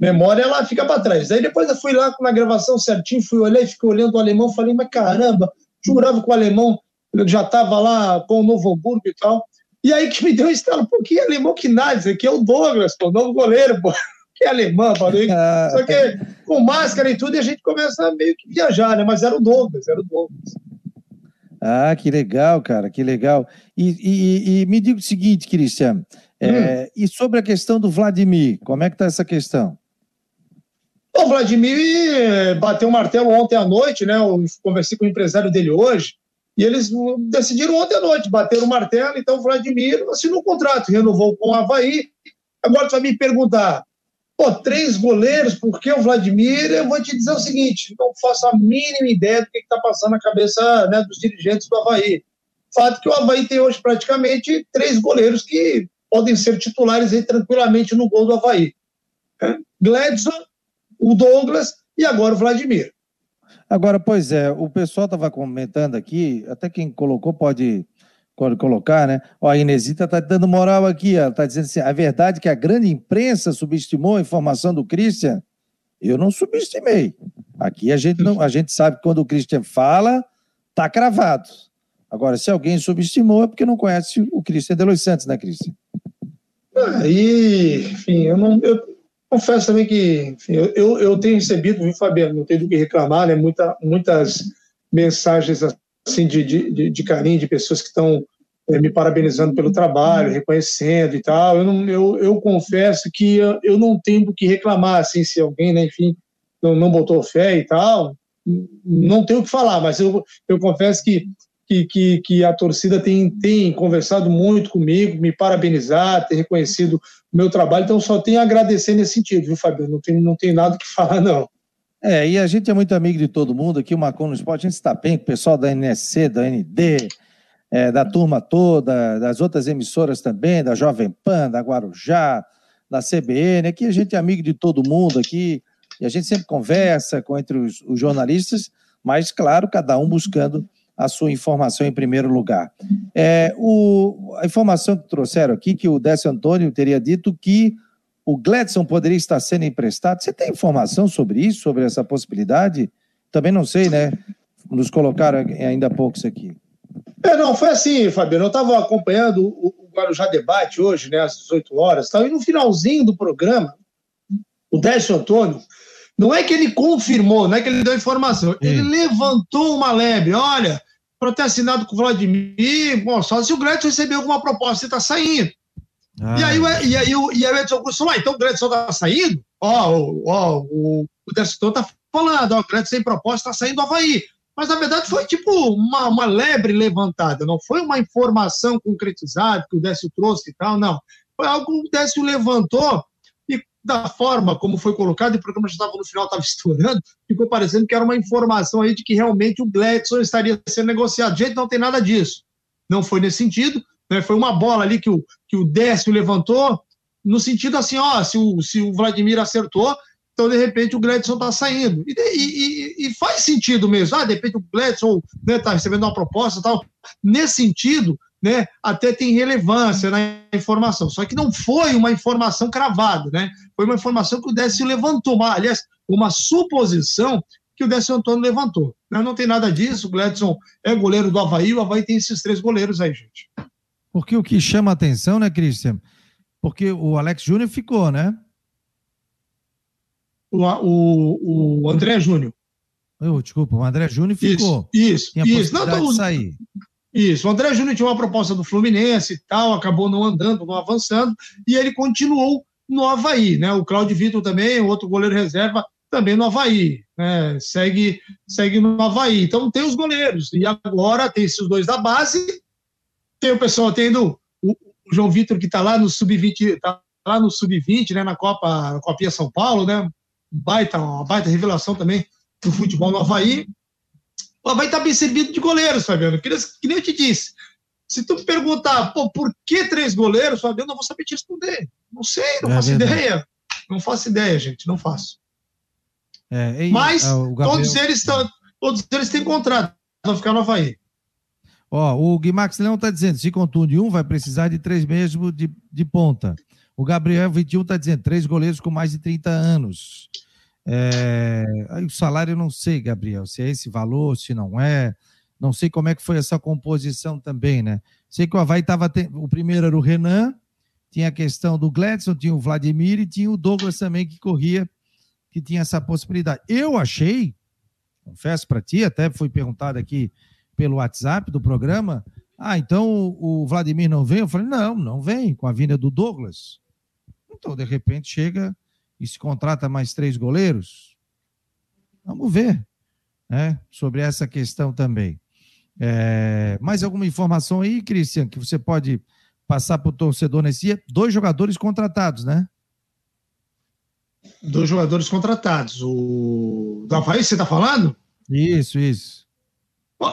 memória ela fica para trás. Aí depois eu fui lá na gravação certinho, fui olhar e fiquei olhando o alemão, falei, mas caramba, jurava que o alemão já estava lá com o Novo Hamburgo e tal. E aí que me deu um estalo, pô, que alemão que nada, isso aqui é o Douglas, pô, o novo goleiro, pô. Que alemão, falei. Ah. Só que com máscara e tudo, e a gente começa a meio que viajar, né? Mas era o Douglas, era o Douglas. Ah, que legal, cara, que legal. E, e, e me diga o seguinte, Cristian, é, hum. e sobre a questão do Vladimir, como é que está essa questão? O Vladimir eh, bateu o martelo ontem à noite, né? Eu conversei com o empresário dele hoje, e eles decidiram ontem à noite, bateram o martelo, então o Vladimir assinou o contrato, renovou com o Havaí. Agora tu vai me perguntar, pô, três goleiros, por que o Vladimir? Eu vou te dizer o seguinte, não faço a mínima ideia do que está passando na cabeça né, dos dirigentes do Havaí. Fato que o Havaí tem hoje praticamente três goleiros que podem ser titulares aí tranquilamente no gol do Havaí. É, Gladson, o Douglas e agora o Vladimir. Agora, pois é, o pessoal estava comentando aqui, até quem colocou pode, pode colocar, né? Ó, a Inesita está dando moral aqui, ela está dizendo assim: a verdade é que a grande imprensa subestimou a informação do Christian. Eu não subestimei. Aqui a gente, não, a gente sabe que quando o Christian fala, tá cravado. Agora, se alguém subestimou, é porque não conhece o Christian de Los Santos, né, Christian? Aí, enfim, eu não. Eu, confesso também que enfim, eu, eu tenho recebido, viu, Fabiano? Não tenho do que reclamar, né? Muita, muitas mensagens assim de, de, de carinho de pessoas que estão é, me parabenizando pelo trabalho, reconhecendo e tal. Eu, não, eu, eu confesso que eu, não tenho do que reclamar, assim, se alguém, né, enfim, não, não botou fé e tal. Não tenho o que falar, mas eu, eu confesso que que, que, que, a torcida tem, tem conversado muito comigo, me parabenizar, ter reconhecido o meu trabalho, então só tenho a agradecer nesse sentido, viu, Fabio? Não tem, não tem nada que falar, não. É, e a gente é muito amigo de todo mundo aqui, o Macon no Esporte, a gente está bem com o pessoal da NSC, da ND, é, da turma toda, das outras emissoras também, da Jovem Pan, da Guarujá, da CBN, aqui a gente é amigo de todo mundo aqui, e a gente sempre conversa com entre os, os jornalistas, mas, claro, cada um buscando a sua informação em primeiro lugar. É, o, a informação que trouxeram aqui, que o Décio Antônio teria dito que o Gladson poderia estar sendo emprestado. Você tem informação sobre isso, sobre essa possibilidade? Também não sei, né? Nos colocaram ainda há pouco isso aqui. É, não, foi assim, Fabiano. Eu estava acompanhando o, o Guarujá Debate hoje, né, às 18 horas, tal, e no finalzinho do programa, o Décio Antônio não é que ele confirmou, não é que ele deu informação. Sim. Ele levantou uma lebre. Olha, para ter assinado com o Vladimir, bom, só se o Gretson receber alguma proposta, você está saindo. Ah. E, aí, e, aí, e aí o Edson Augusto falou, ah, então o Gretson está saindo? Ó, ó, o, o Destor está falando, ó, o Gretson sem proposta está saindo do Havaí. Mas, na verdade, foi tipo uma, uma lebre levantada, não foi uma informação concretizada que o Décio trouxe e tal, não. Foi algo que o Décio levantou da forma como foi colocado, e o programa já estava no final, estava estourando, ficou parecendo que era uma informação aí de que realmente o Gladson estaria sendo negociado. Gente, não tem nada disso. Não foi nesse sentido, né? foi uma bola ali que o, que o Décio levantou, no sentido assim, ó, se o, se o Vladimir acertou, então de repente o Gladson está saindo. E, e, e, faz sentido mesmo. Ah, de repente o Gladson está né, recebendo uma proposta tal. Nesse sentido, né, até tem relevância na informação. Só que não foi uma informação cravada, né? Foi uma informação que o Décio levantou, aliás, uma suposição que o Décio Antônio levantou. Né? Não tem nada disso, o Gladson é goleiro do Havaí, o Havaí tem esses três goleiros aí, gente. Porque o que chama a atenção, né, Cristian? Porque o Alex Júnior ficou, né? O, o, o André Júnior. Oh, desculpa, o André Júnior ficou. Isso, isso. Isso. Não, tô... de sair. Isso, o André Júnior tinha uma proposta do Fluminense e tal, acabou não andando, não avançando, e ele continuou no Havaí, né? O Claudio Vitor também, outro goleiro reserva, também no Havaí, né? segue, segue no Havaí. Então tem os goleiros, e agora tem esses dois da base, tem o pessoal tendo o, o João Vitor que está lá no Sub-20, tá lá no Sub-20, né, na Copa, na Copinha São Paulo, né? Baita, uma baita revelação também do futebol no Havaí. O Havaí está bem servido de goleiros, Fabiano. Que, que nem eu te disse. Se tu me perguntar, pô, por que três goleiros, Fabiano, eu não vou saber te responder. Não sei, não é faço verdade. ideia. Não faço ideia, gente, não faço. É, e, Mas uh, Gabriel... todos eles estão, todos eles têm contrato, vão ficar no Havaí. Ó, o Guimax Leão está dizendo, se contunde um, vai precisar de três mesmo de, de ponta. O Gabriel 21 está dizendo, três goleiros com mais de 30 anos. É, aí o salário eu não sei, Gabriel, se é esse valor, se não é. Não sei como é que foi essa composição também, né? Sei que o Havaí estava. O primeiro era o Renan, tinha a questão do Gladson, tinha o Vladimir e tinha o Douglas também que corria, que tinha essa possibilidade. Eu achei, confesso para ti, até foi perguntado aqui pelo WhatsApp do programa. Ah, então o Vladimir não vem? Eu falei, não, não vem, com a vinda do Douglas. Então, de repente, chega e se contrata mais três goleiros? Vamos ver né, sobre essa questão também. É, mais alguma informação aí, Cristian, que você pode passar para o torcedor nesse dia? Dois jogadores contratados, né? Dois jogadores contratados. O da Havaí, você está falando? Isso, isso.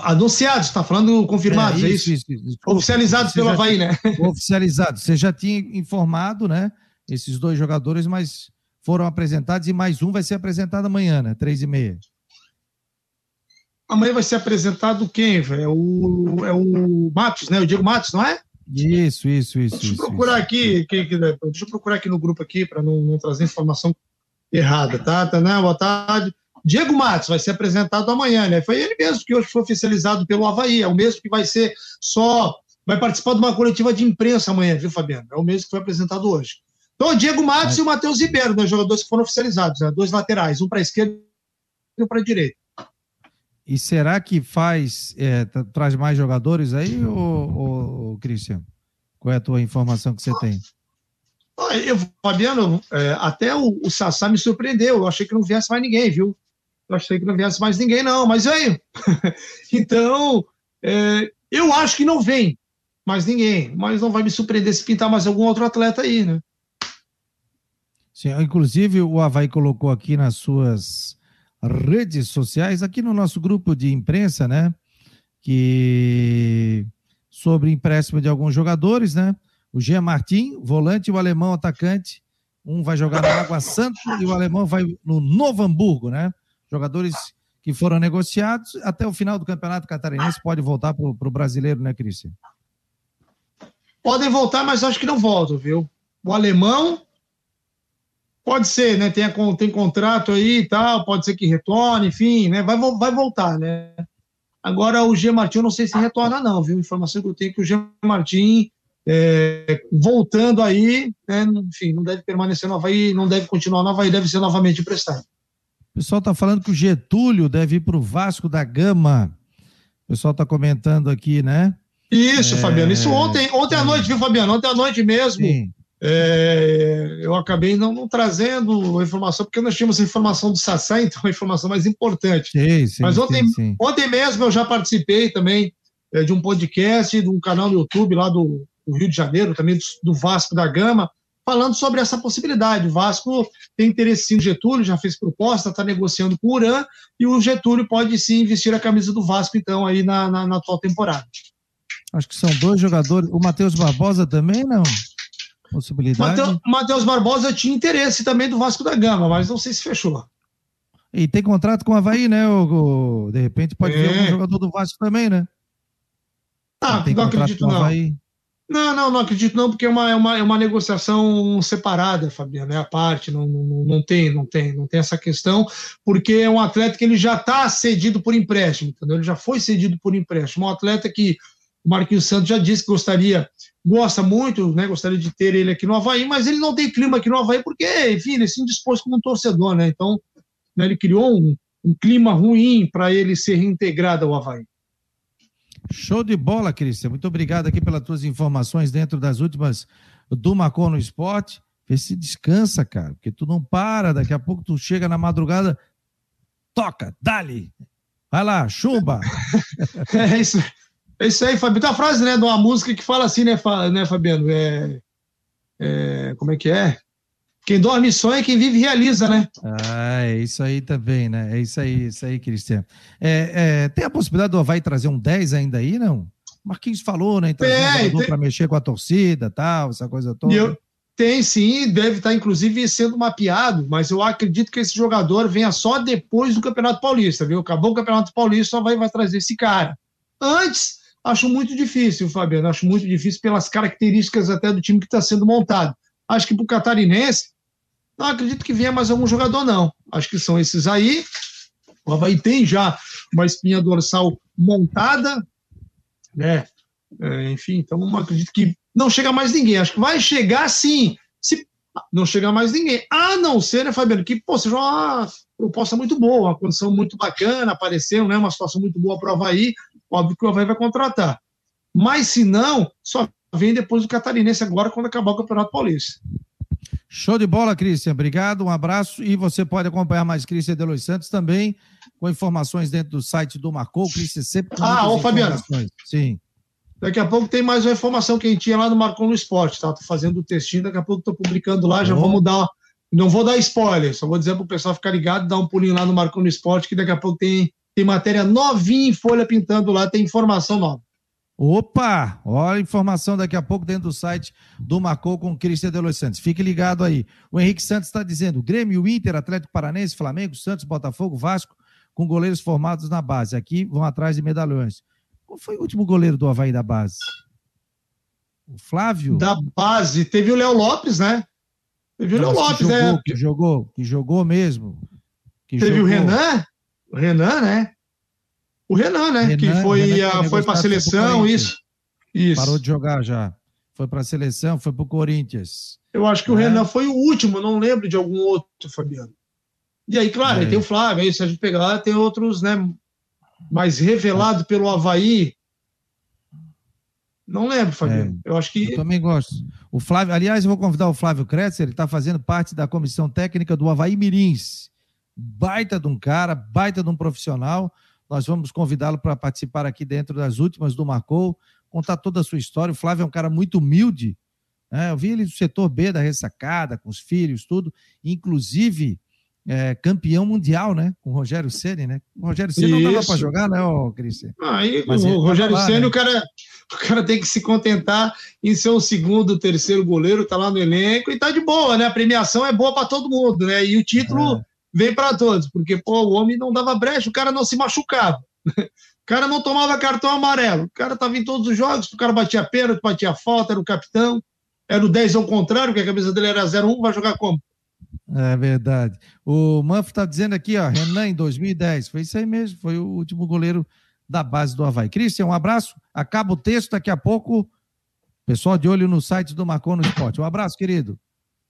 Anunciados, está falando confirmados, é, isso, é isso? isso, isso. Oficializados pelo Havaí, né? Oficializados. Você já tinha informado, né? Esses dois jogadores, mas foram apresentados e mais um vai ser apresentado amanhã, né? Três e meia. Amanhã vai ser apresentado quem? É o, é o Matos, né? O Diego Matos, não é? Isso, isso, isso. Deixa eu procurar isso, aqui, quem, deixa eu procurar aqui no grupo aqui para não, não, trazer informação errada, tá? tá né? Boa tarde. Diego Matos vai ser apresentado amanhã, né? Foi ele mesmo que hoje foi oficializado pelo Havaí, é o mesmo que vai ser só. Vai participar de uma coletiva de imprensa amanhã, viu, Fabiano? É o mesmo que foi apresentado hoje. Então, o Diego Matos e o Matheus Ribeiro, dois jogadores que foram oficializados, né? dois laterais, um para a esquerda e um para a direita. E será que faz, é, traz mais jogadores aí, ou, Cristian? Qual é a tua informação que você tem? Eu, Fabiano, é, até o, o Sassá me surpreendeu. Eu achei que não viesse mais ninguém, viu? Eu achei que não viesse mais ninguém, não, mas veio. então, é, eu acho que não vem mais ninguém, mas não vai me surpreender se pintar mais algum outro atleta aí, né? Sim, inclusive o Havaí colocou aqui nas suas redes sociais, aqui no nosso grupo de imprensa, né? Que sobre empréstimo de alguns jogadores, né? O Jean Martin, volante, o alemão atacante. Um vai jogar na Água Santa e o alemão vai no Novo Hamburgo, né? Jogadores que foram negociados até o final do Campeonato Catarinense pode voltar para o brasileiro, né, Cristian? Podem voltar, mas acho que não voltam, viu? O alemão Pode ser, né? Tem, tem contrato aí e tal, pode ser que retorne, enfim, né? Vai, vai voltar, né? Agora o G Martin, eu não sei se retorna, não, viu? Informação que eu tenho é que o G Martin, é, voltando aí, né? enfim, não deve permanecer no Havaí, não deve continuar no Havaí, deve ser novamente emprestado. O pessoal está falando que o Getúlio deve ir para o Vasco da Gama. O pessoal está comentando aqui, né? Isso, é... Fabiano. Isso ontem, ontem à noite, viu, Fabiano? Ontem à noite mesmo. Sim. É, eu acabei não, não, trazendo a informação, porque nós tínhamos a informação do Sassá, então a informação mais importante. Sim, sim, Mas ontem, sim, ontem mesmo eu já participei também é, de um podcast, de um canal no YouTube lá do, do Rio de Janeiro, também do, do, Vasco da Gama, falando sobre essa possibilidade. O Vasco tem interesse sim no Getúlio, já fez proposta, está negociando com o Uran, e o Getúlio pode sim vestir a camisa do Vasco, então, aí na, na, na atual temporada. Acho que são dois jogadores. O Matheus Barbosa também, não? Possibilidade. Matheus Barbosa tinha interesse também do Vasco da Gama, mas não sei se fechou. E tem contrato com o Havaí, né? O, de repente pode é. vir um jogador do Vasco também, né? Ah, não acredito não. Havaí. Não, não, não acredito não, porque é uma, é uma, é uma negociação separada, Fabiano, é a parte, não, não, não tem, não tem, não tem essa questão, porque é um atleta que ele já está cedido por empréstimo, entendeu? Ele já foi cedido por empréstimo, um atleta que o Marquinhos Santos já disse que gostaria gosta muito, né, gostaria de ter ele aqui no Havaí, mas ele não tem clima aqui no Havaí porque, enfim, ele se indispôs como um torcedor, né? Então, né, ele criou um, um clima ruim para ele ser reintegrado ao Havaí. Show de bola, Cristian. Muito obrigado aqui pelas tuas informações dentro das últimas do Macon no Esporte. Vê se descansa, cara, porque tu não para, daqui a pouco tu chega na madrugada, toca, dali. Vai lá, chumba. é isso. É isso aí, Fabiano. Tem uma frase, né, de uma música que fala assim, né, né Fabiano? É, é, como é que é? Quem dorme sonha, quem vive realiza, né? Ah, é isso aí também, né? É isso aí, isso aí, Cristiano. É, é, tem a possibilidade do Havaí trazer um 10 ainda aí, não? Marquinhos falou, né? É, um tem... para mexer com a torcida tal, essa coisa toda. Eu, tem sim, deve estar inclusive sendo mapeado, mas eu acredito que esse jogador venha só depois do Campeonato Paulista, viu? Acabou o Campeonato Paulista, só vai, vai trazer esse cara. Antes, acho muito difícil, Fabiano, acho muito difícil pelas características até do time que está sendo montado. Acho que para o catarinense, não acredito que venha mais algum jogador, não. Acho que são esses aí. O Havaí tem já uma espinha dorsal montada, né? É, enfim, então não acredito que não chega mais ninguém. Acho que vai chegar sim. Se não chegar mais ninguém. A não ser, né, Fabiano, que pô, seja uma proposta muito boa, uma condição muito bacana, apareceu, né? Uma situação muito boa para o Havaí. Óbvio que o Havaí vai contratar. Mas se não, só vem depois do Catarinense agora, quando acabar o Campeonato Paulista. Show de bola, Cristian. Obrigado, um abraço. E você pode acompanhar mais Cristian de Los Santos também, com informações dentro do site do Marcou. Cristian sempre. Ah, ô, Fabiano. Sim. Daqui a pouco tem mais uma informação que a gente tinha lá no Marcou no Esporte, tá? Tô fazendo o textinho, daqui a pouco tô publicando lá, já oh. vamos dar. Não vou dar spoiler, só vou dizer para o pessoal ficar ligado, dar um pulinho lá no Marcou no Esporte, que daqui a pouco tem, tem matéria novinha em folha pintando lá, tem informação nova. Opa! Olha a informação daqui a pouco dentro do site do Marcou com Cristian de Los Santos. Fique ligado aí. O Henrique Santos está dizendo: Grêmio, Inter, Atlético Paranense, Flamengo, Santos, Botafogo, Vasco, com goleiros formados na base. Aqui vão atrás de medalhões. Qual foi o último goleiro do Havaí da base? O Flávio? Da base. Teve o Léo Lopes, né? Teve o Léo Lopes, que jogou, né? Que jogou, que jogou mesmo. Que Teve jogou. o Renan? O Renan, né? O Renan, né? Renan, que foi, que foi para a seleção, isso. isso. Parou de jogar já. Foi para a seleção, foi para o Corinthians. Eu acho que é. o Renan foi o último, não lembro de algum outro, Fabiano. E aí, claro, é. aí tem o Flávio, aí se a gente pegar tem outros, né? Mais revelado pelo Havaí. Não lembro, Fabiano. É. Eu acho que. Eu também gosto. O Flávio, aliás, eu vou convidar o Flávio Kretzer, ele está fazendo parte da comissão técnica do Havaí Mirins. Baita de um cara, baita de um profissional. Nós vamos convidá-lo para participar aqui dentro das últimas do Marcou, contar toda a sua história. O Flávio é um cara muito humilde. Né? Eu vi ele do setor B da ressacada, com os filhos, tudo. Inclusive, é, campeão mundial, né? Com o Rogério Ceni, né? O Rogério Ceni não dava para jogar, né, Cristian? Aí, Mas o Rogério Ceni, né? o, cara, o cara tem que se contentar em ser o segundo, terceiro goleiro, tá lá no elenco e tá de boa, né? A premiação é boa para todo mundo, né? E o título é vem para todos, porque pô, o homem não dava brecha, o cara não se machucava. O cara não tomava cartão amarelo. O cara estava em todos os jogos, o cara batia pênalti, batia falta, era o capitão. Era o 10 ao contrário, que a camisa dele era 0-1, vai jogar como? É verdade. O Manfro está dizendo aqui, ó, Renan em 2010. Foi isso aí mesmo, foi o último goleiro da base do Havaí. Cristian, um abraço. Acaba o texto daqui a pouco. Pessoal de olho no site do Marcon no Esporte. Um abraço, querido.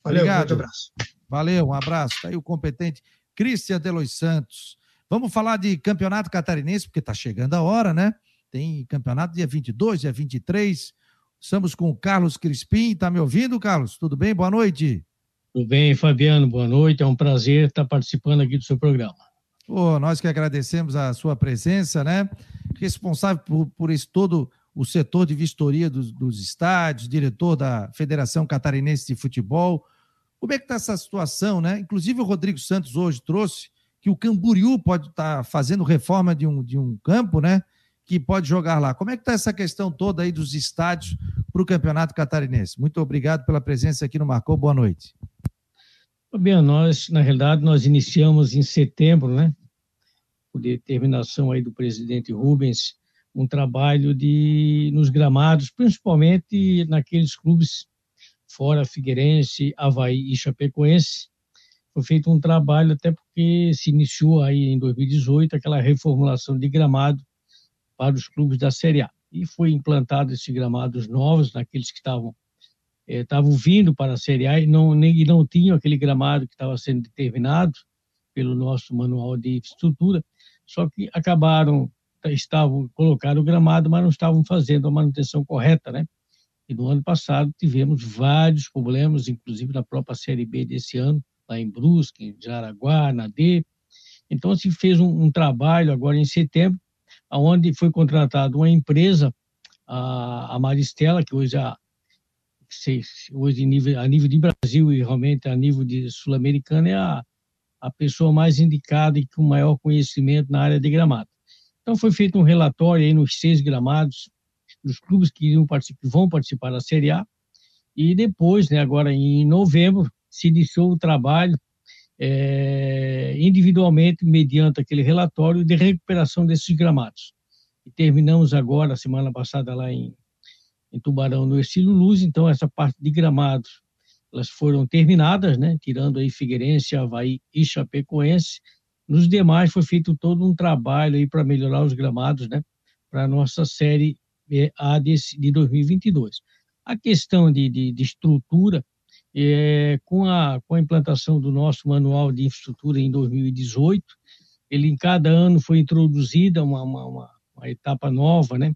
Valeu, Obrigado. um abraço. Valeu, um abraço. Está aí o competente Cristian de Los Santos. Vamos falar de campeonato catarinense, porque está chegando a hora, né? Tem campeonato dia 22, dia 23. Estamos com o Carlos Crispim. Está me ouvindo, Carlos? Tudo bem? Boa noite. Tudo bem, Fabiano. Boa noite. É um prazer estar participando aqui do seu programa. Oh, nós que agradecemos a sua presença, né? Responsável por, por esse todo o setor de vistoria dos, dos estádios, diretor da Federação Catarinense de Futebol, como é que está essa situação, né? Inclusive o Rodrigo Santos hoje trouxe que o Camboriú pode estar tá fazendo reforma de um, de um campo, né? Que pode jogar lá. Como é que está essa questão toda aí dos estádios para o Campeonato Catarinense? Muito obrigado pela presença aqui no Marcou. Boa noite. Bem, nós, na realidade, nós iniciamos em setembro, né? Por determinação aí do presidente Rubens, um trabalho de nos gramados, principalmente naqueles clubes fora Figueirense, Havaí e Chapecoense, foi feito um trabalho até porque se iniciou aí em 2018 aquela reformulação de gramado para os clubes da Série A. E foi implantado esses gramados novos naqueles que estavam eh, estavam vindo para a Série A e não, nem, e não tinham aquele gramado que estava sendo determinado pelo nosso manual de estrutura, só que acabaram, estavam, colocaram o gramado, mas não estavam fazendo a manutenção correta, né? E no ano passado tivemos vários problemas, inclusive na própria Série B desse ano, lá em Brusque, em Jaraguá, na D. Então, se fez um, um trabalho agora em setembro, onde foi contratada uma empresa, a, a Maristela, que hoje, a, hoje nível, a nível de Brasil e realmente a nível de sul-americano é a, a pessoa mais indicada e com maior conhecimento na área de gramado. Então foi feito um relatório aí nos seis gramados dos clubes que vão participar da Série A e depois, né, agora em novembro, se iniciou o trabalho é, individualmente, mediante aquele relatório de recuperação desses gramados. E terminamos agora, semana passada, lá em, em Tubarão, no Estilo Luz, então essa parte de gramados, elas foram terminadas, né, tirando aí Figueirense, Havaí e Chapecoense. Nos demais foi feito todo um trabalho aí para melhorar os gramados, né, para a nossa série A de, de 2022. A questão de, de, de estrutura, é, com, a, com a implantação do nosso manual de infraestrutura em 2018, ele em cada ano foi introduzida uma, uma, uma, uma etapa nova, né,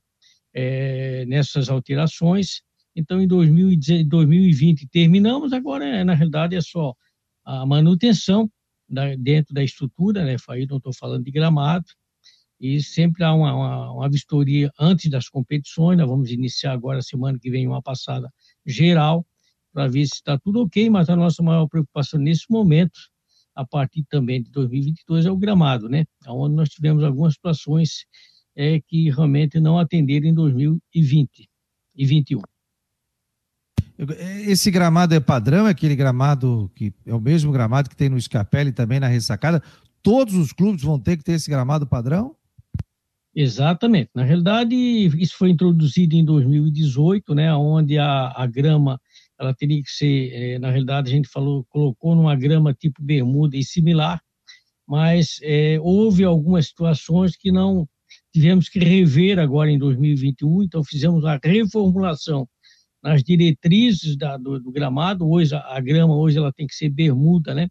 é, nessas alterações. Então, em 2020 terminamos, agora, é, na realidade, é só a manutenção da, dentro da estrutura, né, aí não estou falando de gramado, e sempre há uma, uma, uma vistoria antes das competições, nós vamos iniciar agora, semana que vem, uma passada geral, para ver se está tudo ok, mas a nossa maior preocupação nesse momento, a partir também de 2022, é o gramado, né? Onde nós tivemos algumas situações é, que realmente não atenderam em 2020 e 2021. Esse gramado é padrão, é aquele gramado que é o mesmo gramado que tem no Scarpelli também na ressacada. Todos os clubes vão ter que ter esse gramado padrão? Exatamente. Na realidade, isso foi introduzido em 2018, né, onde a, a grama ela teria que ser, é, na realidade, a gente falou, colocou numa grama tipo bermuda e similar, mas é, houve algumas situações que não tivemos que rever agora em 2021, então fizemos a reformulação nas diretrizes da, do, do, gramado. Hoje, a, a, grama hoje ela tem que ser bermuda, né?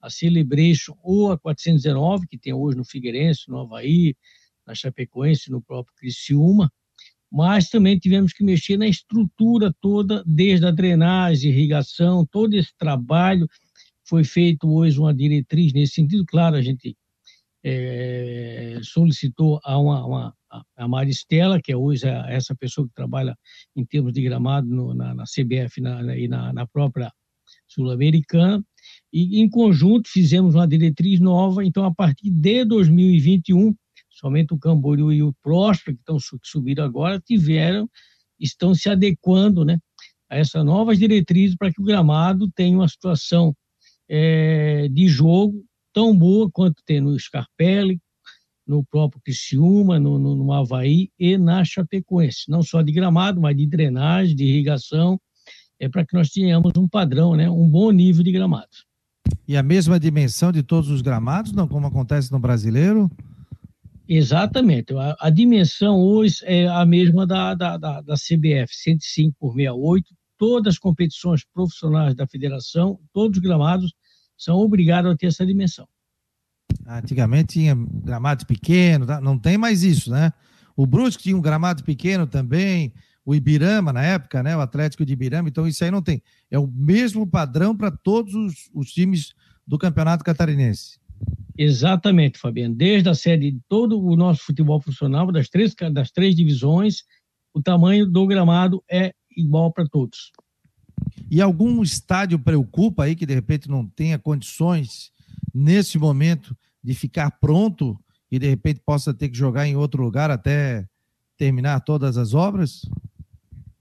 A Celebration ou a 419, que tem hoje no Figueirense, no Havaí, na Chapecoense, no próprio Criciúma mas também tivemos que mexer na estrutura toda, desde a drenagem, irrigação, todo esse trabalho. Foi feito hoje uma diretriz nesse sentido. Claro, a gente é, solicitou a, uma, uma, a Maristela, que é hoje essa pessoa que trabalha em termos de gramado no, na, na, CBF na, e na, na própria Sul-Americana, e em conjunto fizemos uma diretriz nova, então a partir de 2021 somente o Camboriú e o Próspero, que estão subiram agora, tiveram, estão se adequando né, a essas novas diretrizes para que o gramado tenha uma situação é, de jogo tão boa quanto tem no Scarpelli, no próprio Criciúma, no, no, no Havaí e na Chapecoense. Não só de gramado, mas de drenagem, de irrigação, é para que nós tenhamos um padrão, né, um bom nível de gramado. E a mesma dimensão de todos os gramados, não como acontece no brasileiro? Exatamente. A, a, dimensão hoje é a mesma da, da, da, da CBF, 105 por 68. Todas as competições profissionais da federação, todos os gramados, são obrigados a ter essa dimensão. Antigamente tinha gramados pequenos, tá? não tem mais isso, né? O Brusque tinha um gramado pequeno também, o Ibirama na época, né? O Atlético de Ibirama, então isso aí não tem. É o mesmo padrão para todos os, os times do Campeonato Catarinense. Exatamente, Fabiano. Desde a série de todo o nosso futebol profissional, das três, das três divisões, o tamanho do gramado é igual para todos. E algum estádio preocupa aí que de repente não tenha condições nesse momento de ficar pronto e de repente possa ter que jogar em outro lugar até terminar todas as obras?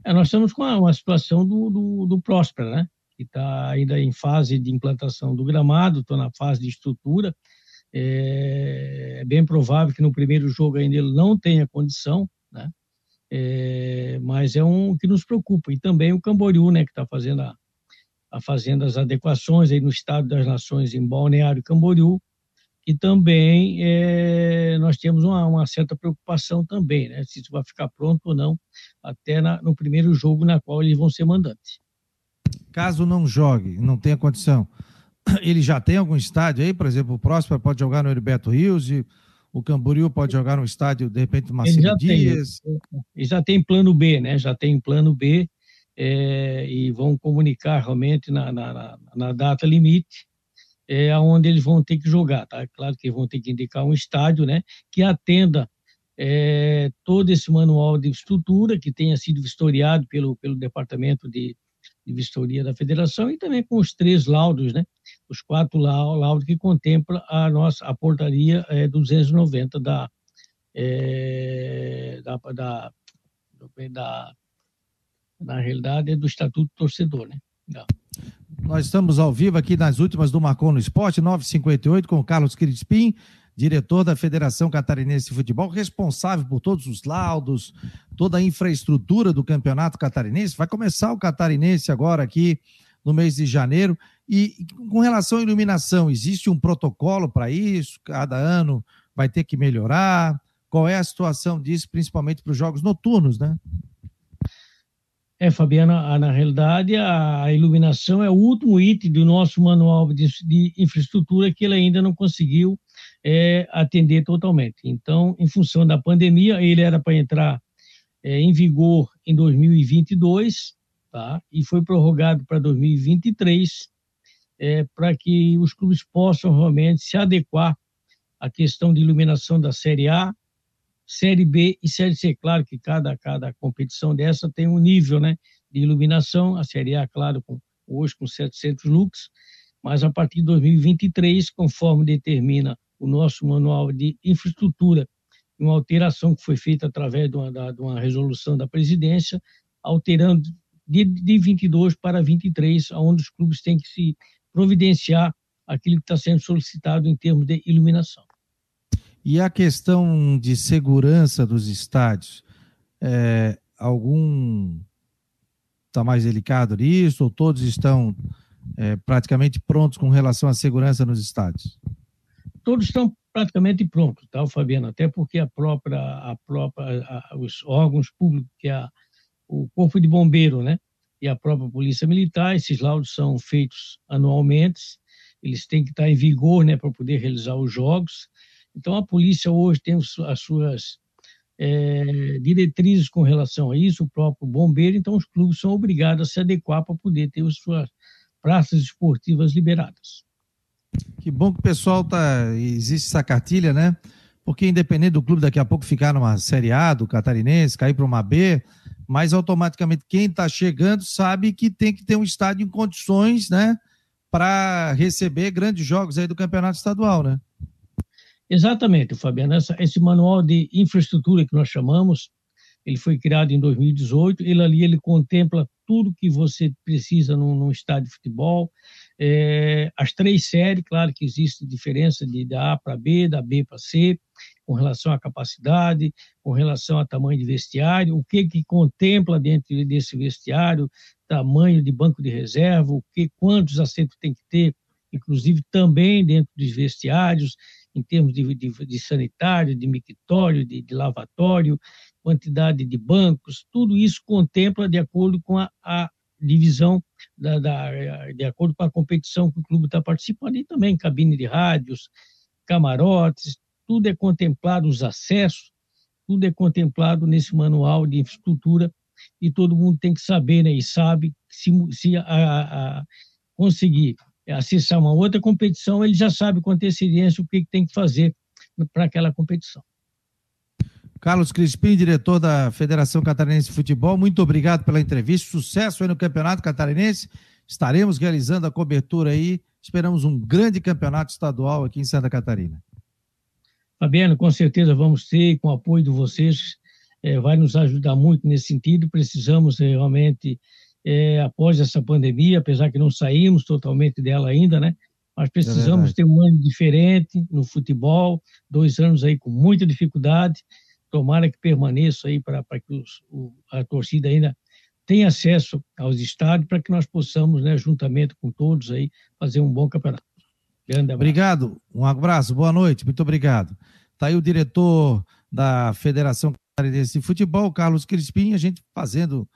É, nós estamos com uma, uma situação do, do, do Próspera, né? Que está ainda em fase de implantação do gramado, estou na fase de estrutura é, é bem provável que no primeiro jogo ainda ele não tenha condição, né? É, mas é um que nos preocupa. E também o Camboriú, né, que está fazendo, a, a fazendo as adequações aí no Estado das Nações em Balneário Camboriú, e também é, nós temos uma, uma, certa preocupação também, né, se isso vai ficar pronto ou não, até na, no primeiro jogo na qual eles vão ser mandantes. Caso não jogue, não tenha condição, ele já tem algum estádio aí, por exemplo, o Próspero pode jogar no Heriberto Rios e o Camboriú pode jogar no estádio, de repente, Marcelo Dias. Tem, ele já tem plano B, né? Já tem plano B é, e vão comunicar realmente na, na, na data limite é, aonde eles vão ter que jogar, tá? Claro que vão ter que indicar um estádio, né, que atenda é, todo esse manual de estrutura que tenha sido vistoriado pelo, pelo Departamento de, de Vistoria da Federação e também com os três laudos, né? Os quatro laudos que contempla a nossa a portaria é, 290 da, é, da, da, da, na realidade é do Estatuto do Torcedor, né? Nós estamos ao vivo aqui nas últimas do Marcon no Esporte, 958, com o Carlos Crispim, diretor da Federação Catarinense de Futebol, responsável por todos os laudos, toda a infraestrutura do Campeonato Catarinense. Vai começar o Catarinense agora aqui no mês de janeiro. E com relação à iluminação, existe um protocolo para isso? Cada ano vai ter que melhorar? Qual é a situação disso, principalmente para os jogos noturnos, né? É, Fabiana, na realidade, a iluminação é o último item do nosso manual de, de infraestrutura que ele ainda não conseguiu é, atender totalmente. Então, em função da pandemia, ele era para entrar é, em vigor em 2022, tá? e foi prorrogado para 2023, é, para que os clubes possam realmente se adequar à questão de iluminação da Série A, Série B e Série C. Claro que cada, cada competição dessa tem um nível né, de iluminação. A Série A, claro, com, hoje com 700 lux, mas a partir de 2023, conforme determina o nosso manual de infraestrutura, uma alteração que foi feita através de uma, de uma resolução da presidência, alterando de, de 22 para 23, onde os clubes têm que se providenciar aquilo que está sendo solicitado em termos de iluminação. E a questão de segurança dos estádios, é, algum está mais delicado nisso ou todos estão é, praticamente prontos com relação à segurança nos estádios? Todos estão praticamente prontos, tá, Fabiano? Até porque a própria, a própria, a, os órgãos públicos, que é o Corpo de Bombeiro, né, e a própria Polícia Militar, esses laudos são feitos anualmente, eles têm que estar em vigor, né, para poder realizar os jogos. Então, a polícia hoje tem as suas é, diretrizes com relação a isso, o próprio bombeiro, então os clubes são obrigados a se adequar para poder ter as suas praças esportivas liberadas. Que bom que o pessoal tá. Existe essa cartilha, né? Porque independente do clube daqui a pouco ficar numa Série A do Catarinense, cair para uma B, mas automaticamente quem está chegando sabe que tem que ter um estádio em condições, né? Para receber grandes jogos aí do Campeonato Estadual, né? Exatamente, Fabiano. Essa, esse manual de infraestrutura que nós chamamos, ele foi criado em 2018. Ele ali ele contempla tudo que você precisa num, num estádio de futebol. É, as três séries, claro que existe diferença de da A para B, da B para C, com relação à capacidade, com relação a tamanho de vestiário, o que que contempla dentro desse vestiário, tamanho de banco de reserva, o que quantos assentos tem que ter, inclusive também dentro dos vestiários, em termos de, de, de sanitário, de mictório, de, de, lavatório, quantidade de bancos, tudo isso contempla de acordo com a, a divisão, da, da, de acordo com a competição que o clube está participando, e também cabine de rádios, camarotes, tudo é contemplado, os acessos, tudo é contemplado nesse manual de infraestrutura e todo mundo tem que saber, né, e sabe se, se a, a conseguir acessar uma outra competição, ele já sabe com antecedência o que tem que fazer para aquela competição. Carlos Crispim, diretor da Federação Catarinense de Futebol, muito obrigado pela entrevista. Sucesso aí no Campeonato Catarinense. Estaremos realizando a cobertura aí. Esperamos um grande campeonato estadual aqui em Santa Catarina. Fabiano, com certeza vamos ter, com o apoio de vocês, é, vai nos ajudar muito nesse sentido. Precisamos é, realmente é, após essa pandemia, apesar que não saímos totalmente dela ainda, né? Mas precisamos é ter um ano diferente no futebol, dois anos aí com muita dificuldade. Tomara que permaneça aí para que os, o, a torcida ainda tenha acesso aos estádios para que nós possamos, né, juntamente com todos aí, fazer um bom campeonato. Obrigado, um abraço, boa noite, muito obrigado. Está aí o diretor da Federação Catarinense de Futebol, Carlos Crispim, a gente fazendo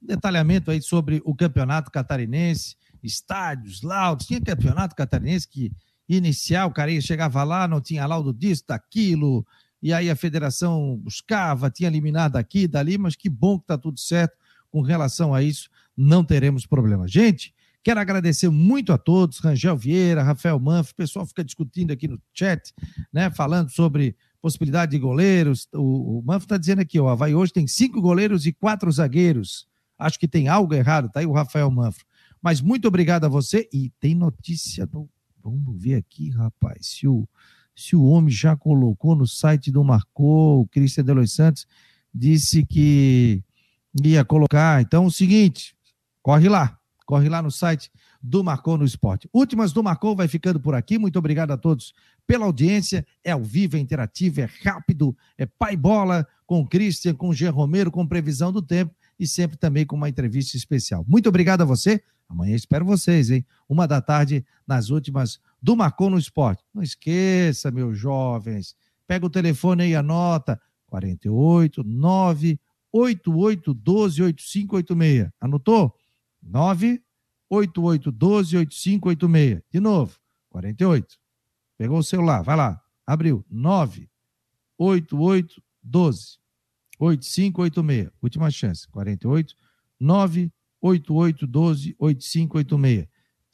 detalhamento aí sobre o campeonato catarinense, estádios, laudos. Tinha campeonato catarinense que inicial, o cara chegava lá, não tinha laudo disso, daquilo, e aí a federação buscava, tinha eliminado aqui, dali, mas que bom que está tudo certo com relação a isso não teremos problema. Gente, quero agradecer muito a todos, Rangel Vieira, Rafael Manf, o pessoal fica discutindo aqui no chat, né, falando sobre possibilidade de goleiros. O, o Manf está dizendo aqui, o Havaí hoje tem cinco goleiros e quatro zagueiros. Acho que tem algo errado, tá aí o Rafael Manfro. Mas muito obrigado a você. E tem notícia do. Vamos ver aqui, rapaz, se o, se o homem já colocou no site do Marcou, o Cristian de Los Santos disse que ia colocar. Então, o seguinte, corre lá, corre lá no site do Marcou no Esporte. Últimas do Marcou vai ficando por aqui. Muito obrigado a todos pela audiência. É ao vivo, é interativo, é rápido, é pai bola com o Christian, com o G. Romero, com previsão do tempo e sempre também com uma entrevista especial. Muito obrigado a você. Amanhã espero vocês, hein? Uma da tarde nas últimas do Marcou no Esporte. Não esqueça, meus jovens. Pega o telefone aí, anota. 48 9 8812 8586. Anotou? 9 8812 8586. De novo, 48. Pegou o celular, vai lá. Abriu. 9 8812 8586. Última chance. 48 98812 8586.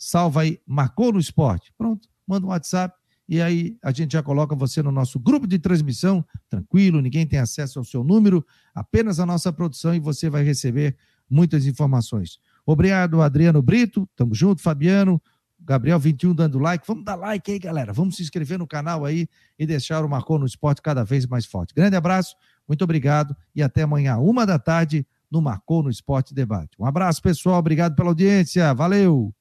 Salva aí, marcou no esporte. Pronto, manda um WhatsApp e aí a gente já coloca você no nosso grupo de transmissão, tranquilo, ninguém tem acesso ao seu número, apenas a nossa produção e você vai receber muitas informações. Obrigado, Adriano Brito, tamo junto, Fabiano, Gabriel 21 dando like. Vamos dar like aí, galera. Vamos se inscrever no canal aí e deixar o Marcou no Esporte cada vez mais forte. Grande abraço, muito obrigado e até amanhã, uma da tarde, no Marcou no Esporte Debate. Um abraço, pessoal. Obrigado pela audiência. Valeu!